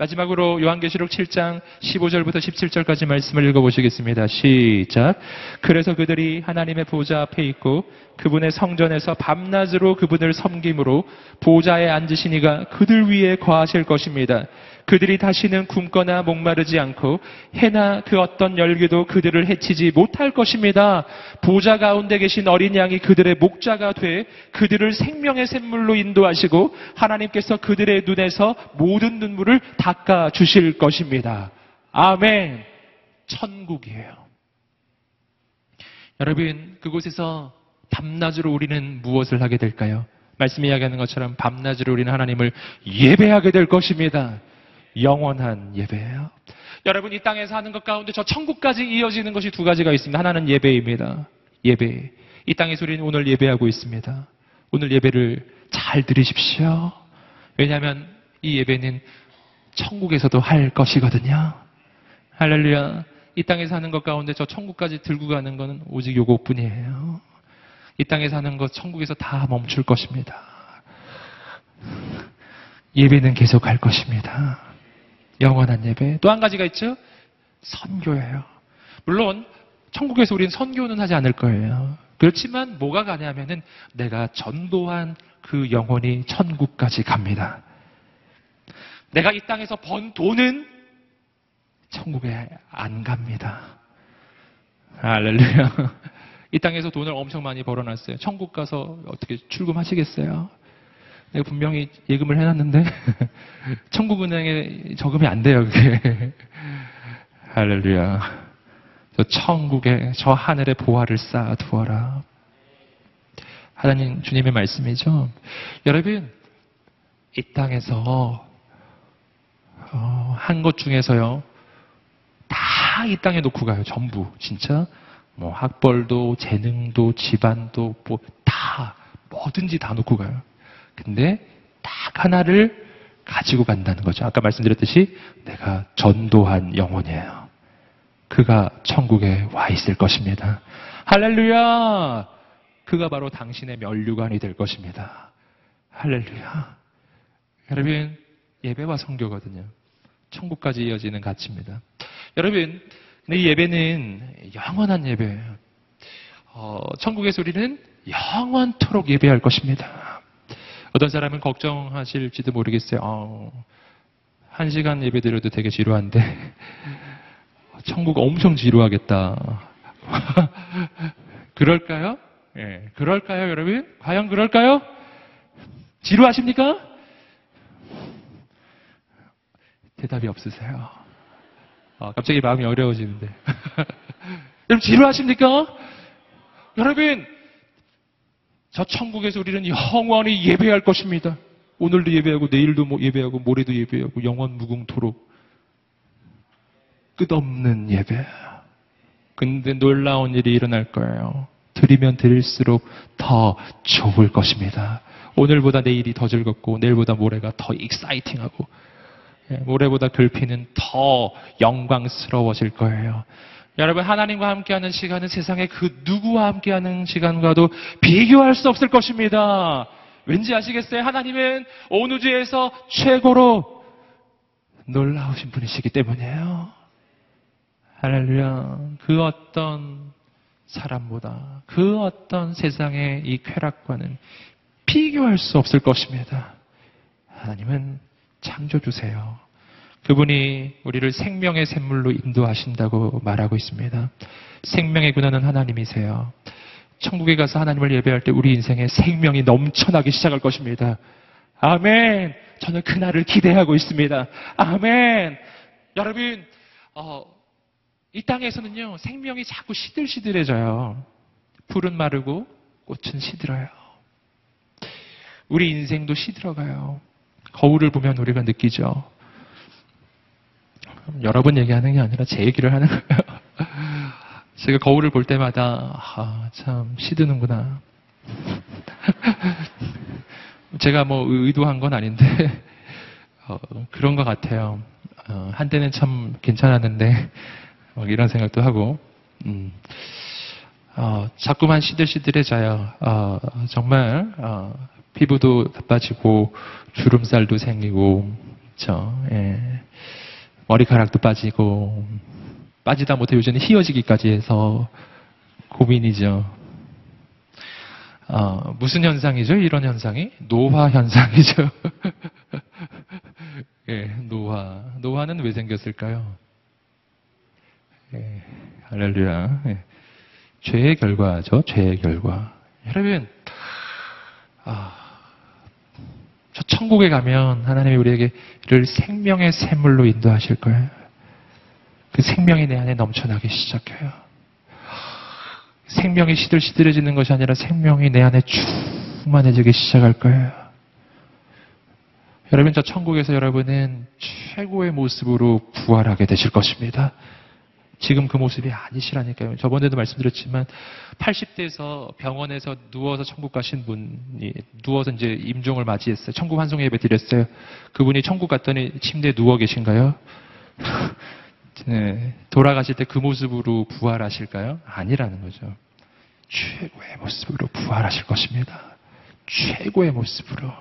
마지막으로 요한계시록 7장 15절부터 17절까지 말씀을 읽어보시겠습니다. 시작. 그래서 그들이 하나님의 보좌 앞에 있고 그분의 성전에서 밤낮으로 그분을 섬김으로 보좌에 앉으시니가 그들 위에 거하실 것입니다. 그들이 다시는 굶거나 목마르지 않고 해나 그 어떤 열기도 그들을 해치지 못할 것입니다. 보좌 가운데 계신 어린 양이 그들의 목자가 돼 그들을 생명의 샘물로 인도하시고 하나님께서 그들의 눈에서 모든 눈물을 닦아 주실 것입니다. 아멘. 천국이에요. 여러분, 그곳에서 밤낮으로 우리는 무엇을 하게 될까요? 말씀이 이야기하는 것처럼 밤낮으로 우리는 하나님을 예배하게 될 것입니다. 영원한 예배예요. 여러분 이 땅에서 하는 것 가운데 저 천국까지 이어지는 것이 두 가지가 있습니다. 하나는 예배입니다. 예배. 이 땅에서 우리는 오늘 예배하고 있습니다. 오늘 예배를 잘 들으십시오. 왜냐하면 이 예배는 천국에서도 할 것이거든요. 할렐루야. 이 땅에서 하는 것 가운데 저 천국까지 들고 가는 것은 오직 요것뿐이에요. 이 땅에서 하는 것 천국에서 다 멈출 것입니다. 예배는 계속 할 것입니다. 영원한 예배. 또 한 가지가 있죠? 선교예요. 물론 천국에서 우리는 선교는 하지 않을 거예요. 그렇지만 뭐가 가냐면은 내가 전도한 그 영혼이 천국까지 갑니다. 내가 이 땅에서 번 돈은 천국에 안 갑니다. 할렐루야. 이 땅에서 돈을 엄청 많이 벌어놨어요. 천국 가서 어떻게 출금하시겠어요? 내가 분명히 예금을 해놨는데 천국은행에 저금이 안 돼요. 그게 할렐루야. 저 천국에 저 하늘의 보화를 쌓아 두어라. 하나님 주님의 말씀이죠. 여러분 이 땅에서 어, 한 것 중에서요 다 이 땅에 놓고 가요. 전부 진짜 뭐 학벌도 재능도 집안도 뭐 다 뭐든지 다 놓고 가요. 근데 딱 하나를 가지고 간다는 거죠. 아까 말씀드렸듯이 내가 전도한 영혼이에요. 그가 천국에 와 있을 것입니다. 할렐루야! 그가 바로 당신의 면류관이 될 것입니다. 할렐루야. 여러분, 예배와 성교거든요. 천국까지 이어지는 가치입니다. 여러분, 근데 이 예배는 영원한 예배예요. 어, 천국에서 우리는 영원토록 예배할 것입니다. 어떤 사람은 걱정하실지도 모르겠어요. 어, 한 시간 예배 드려도 되게 지루한데 천국 엄청 지루하겠다. 그럴까요? 예, 그럴까요, 여러분? 과연 그럴까요? 지루하십니까? 대답이 없으세요. 아, 갑자기 마음이 어려워지는데. 여러분, 지루하십니까? 여러분, 저 천국에서 우리는 영원히 예배할 것입니다. 오늘도 예배하고 내일도 뭐 예배하고 모레도 예배하고 영원 무궁토록 끝없는 예배. 근데 놀라운 일이 일어날 거예요. 드리면 드릴수록 더 좋을 것입니다. 오늘보다 내일이 더 즐겁고 내일보다 모레가 더 익사이팅하고 예, 모레보다 글피는 더 영광스러워질 거예요. 여러분 하나님과 함께하는 시간은 세상의 그 누구와 함께하는 시간과도 비교할 수 없을 것입니다. 왠지 아시겠어요? 하나님은 온 우주에서 최고로 놀라우신 분이시기 때문이에요. 할렐루야. 그 어떤 사람보다 그 어떤 세상의 이 쾌락과는 비교할 수 없을 것입니다. 하나님은 창조주세요. 그분이 우리를 생명의 샘물로 인도하신다고 말하고 있습니다. 생명의 근원은 하나님이세요. 천국에 가서 하나님을 예배할 때 우리 인생에 생명이 넘쳐나기 시작할 것입니다. 아멘. 저는 그날을 기대하고 있습니다. 아멘. 여러분, 어, 이 땅에서는요, 생명이 자꾸 시들시들해져요. 풀은 마르고 꽃은 시들어요. 우리 인생도 시들어가요. 거울을 보면 우리가 느끼죠. 여러 번 얘기하는 게 아니라 제 얘기를 하는 거예요. 제가 거울을 볼 때마다 아, 참 시드는구나. 제가 뭐 의도한 건 아닌데 어, 그런 것 같아요. 어, 한때는 참 괜찮았는데 뭐 이런 생각도 하고 음, 어, 자꾸만 시들시들해져요. 어, 정말 어, 피부도 나빠지고 주름살도 생기고 저 예. 머리카락도 빠지고 빠지다 못해 요즘은 휘어지기까지 해서 고민이죠. 어, 무슨 현상이죠? 이런 현상이? 노화 현상이죠. 예, 노화. 노화는 왜 생겼을까요? 예, 할렐루야. 예. 죄의 결과죠. 죄의 결과. 여러분, 아, 저 천국에 가면 하나님이 우리에게를 생명의 샘물로 인도하실 거예요. 그 생명이 내 안에 넘쳐나기 시작해요. 생명이 시들시들해지는 것이 아니라 생명이 내 안에 충만해지기 시작할 거예요. 여러분, 저 천국에서 여러분은 최고의 모습으로 부활하게 되실 것입니다. 지금 그 모습이 아니시라니까요. 저번에도 말씀드렸지만 80대에서 병원에서 누워서 천국 가신 분이 누워서 이제 임종을 맞이했어요. 천국 환송 예배 드렸어요. 그분이 천국 갔더니 침대에 누워 계신가요? 네, 돌아가실 때 그 모습으로 부활하실까요? 아니라는 거죠. 최고의 모습으로 부활하실 것입니다. 최고의 모습으로.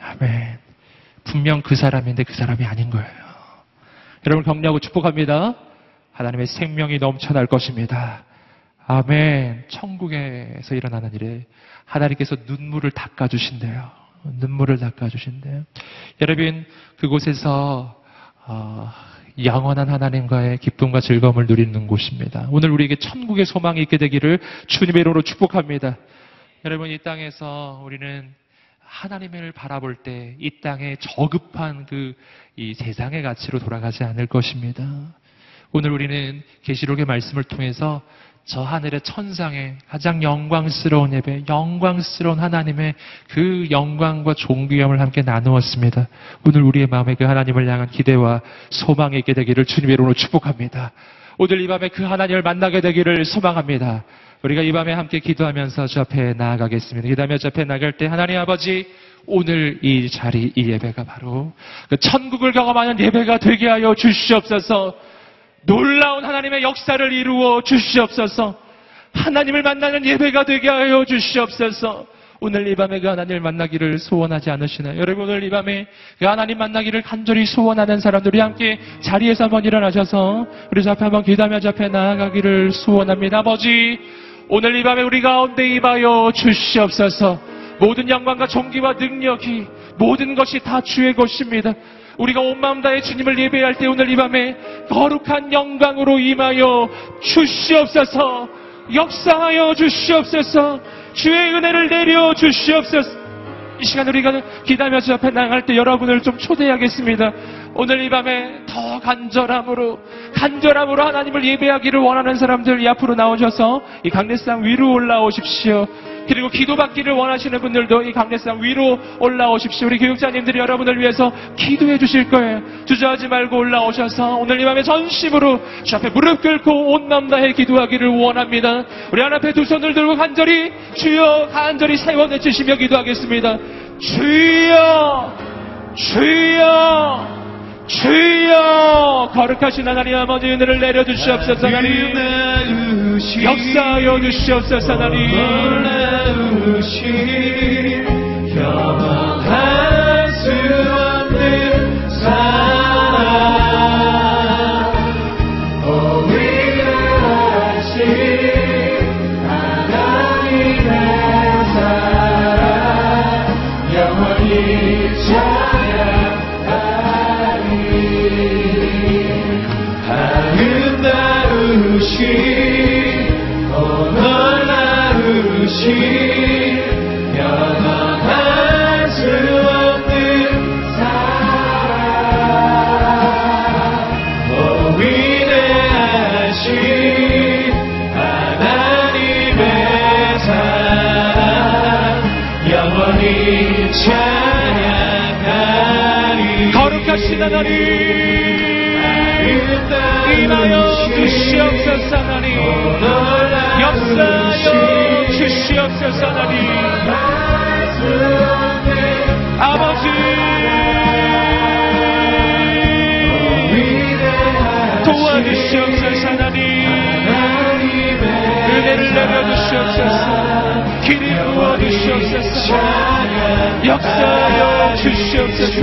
아멘. 분명 그 사람인데 그 사람이 아닌 거예요. 여러분 격려하고 축복합니다. 하나님의 생명이 넘쳐날 것입니다. 아멘. 천국에서 일어나는 일에 하나님께서 눈물을 닦아주신대요. 눈물을 닦아주신대요. 여러분, 그곳에서, 어, 영원한 하나님과의 기쁨과 즐거움을 누리는 곳입니다. 오늘 우리에게 천국의 소망이 있게 되기를 주님의 이름으로 축복합니다. 여러분, 이 땅에서 우리는 하나님을 바라볼 때 이 땅에 저급한 그 이 세상의 가치로 돌아가지 않을 것입니다. 오늘 우리는 계시록의 말씀을 통해서 저 하늘의 천상의 가장 영광스러운 예배, 영광스러운 하나님의 그 영광과 존귀함을 함께 나누었습니다. 오늘 우리의 마음에 그 하나님을 향한 기대와 소망이 있게 되기를 주님의 이름으로 축복합니다. 오늘 이 밤에 그 하나님을 만나게 되기를 소망합니다. 우리가 이 밤에 함께 기도하면서 저 앞에 나아가겠습니다. 기도하며 저 앞에 나갈 때 하나님 아버지 오늘 이 자리, 이 예배가 바로 그 천국을 경험하는 예배가 되게 하여 주시옵소서 놀라운 하나님의 역사를 이루어 주시옵소서 하나님을 만나는 예배가 되게 하여 주시옵소서 오늘 이 밤에 그 하나님을 만나기를 소원하지 않으시나요? 여러분 오늘 이 밤에 그 하나님 만나기를 간절히 소원하는 사람들이 함께 자리에서 한번 일어나셔서 우리 저 앞에 한번 기도하며 저 앞에 나아가기를 소원합니다. 아버지 오늘 이 밤에 우리 가운데 임하여 주시옵소서 모든 영광과 존귀와 능력이 모든 것이 다 주의 것입니다. 우리가 온 마음 다해 주님을 예배할 때 오늘 이 밤에 거룩한 영광으로 임하여 주시옵소서 역사하여 주시옵소서 주의 은혜를 내려 주시옵소서 이 시간 우리가 기다며 주 앞에 나갈 때 여러분을 좀 초대하겠습니다. 오늘 이 밤에 더 간절함으로 간절함으로 하나님을 예배하기를 원하는 사람들 이 앞으로 나오셔서 이 강례상 위로 올라오십시오. 그리고 기도받기를 원하시는 분들도 이 강례상 위로 올라오십시오. 우리 교육자님들이 여러분을 위해서 기도해 주실 거예요. 주저하지 말고 올라오셔서 오늘 이 밤에 전심으로 주 앞에 무릎 꿇고 온남 다해 기도하기를 원합니다. 우리 하나 앞에 두 손을 들고 간절히 주여 간절히 세워 내주시며 기도하겠습니다. 주여 주여 주여 거룩하신 하나님 아버지 은혜를 내려주시옵소서 하나님. 역사하여 주시옵소서 하나님. 영원할 수 없는 사 영원히 찬양하리. 거룩하신 하나님 임하여 주시옵소서 하나님 역사여 주시옵소서 하나님 아버지 도와주시옵소서 하나님 은혜를 내려주시옵소서. 길을 부어주시옵소서 역사여 주시옵소서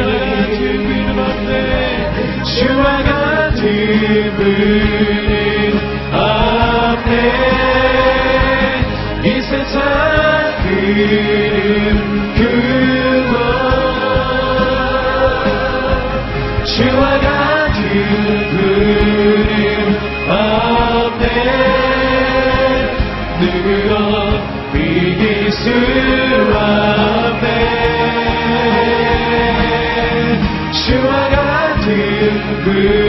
주와 같은 분은 없네 이 세상 그름 We.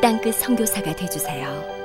땅끝 선교사가 되주세요.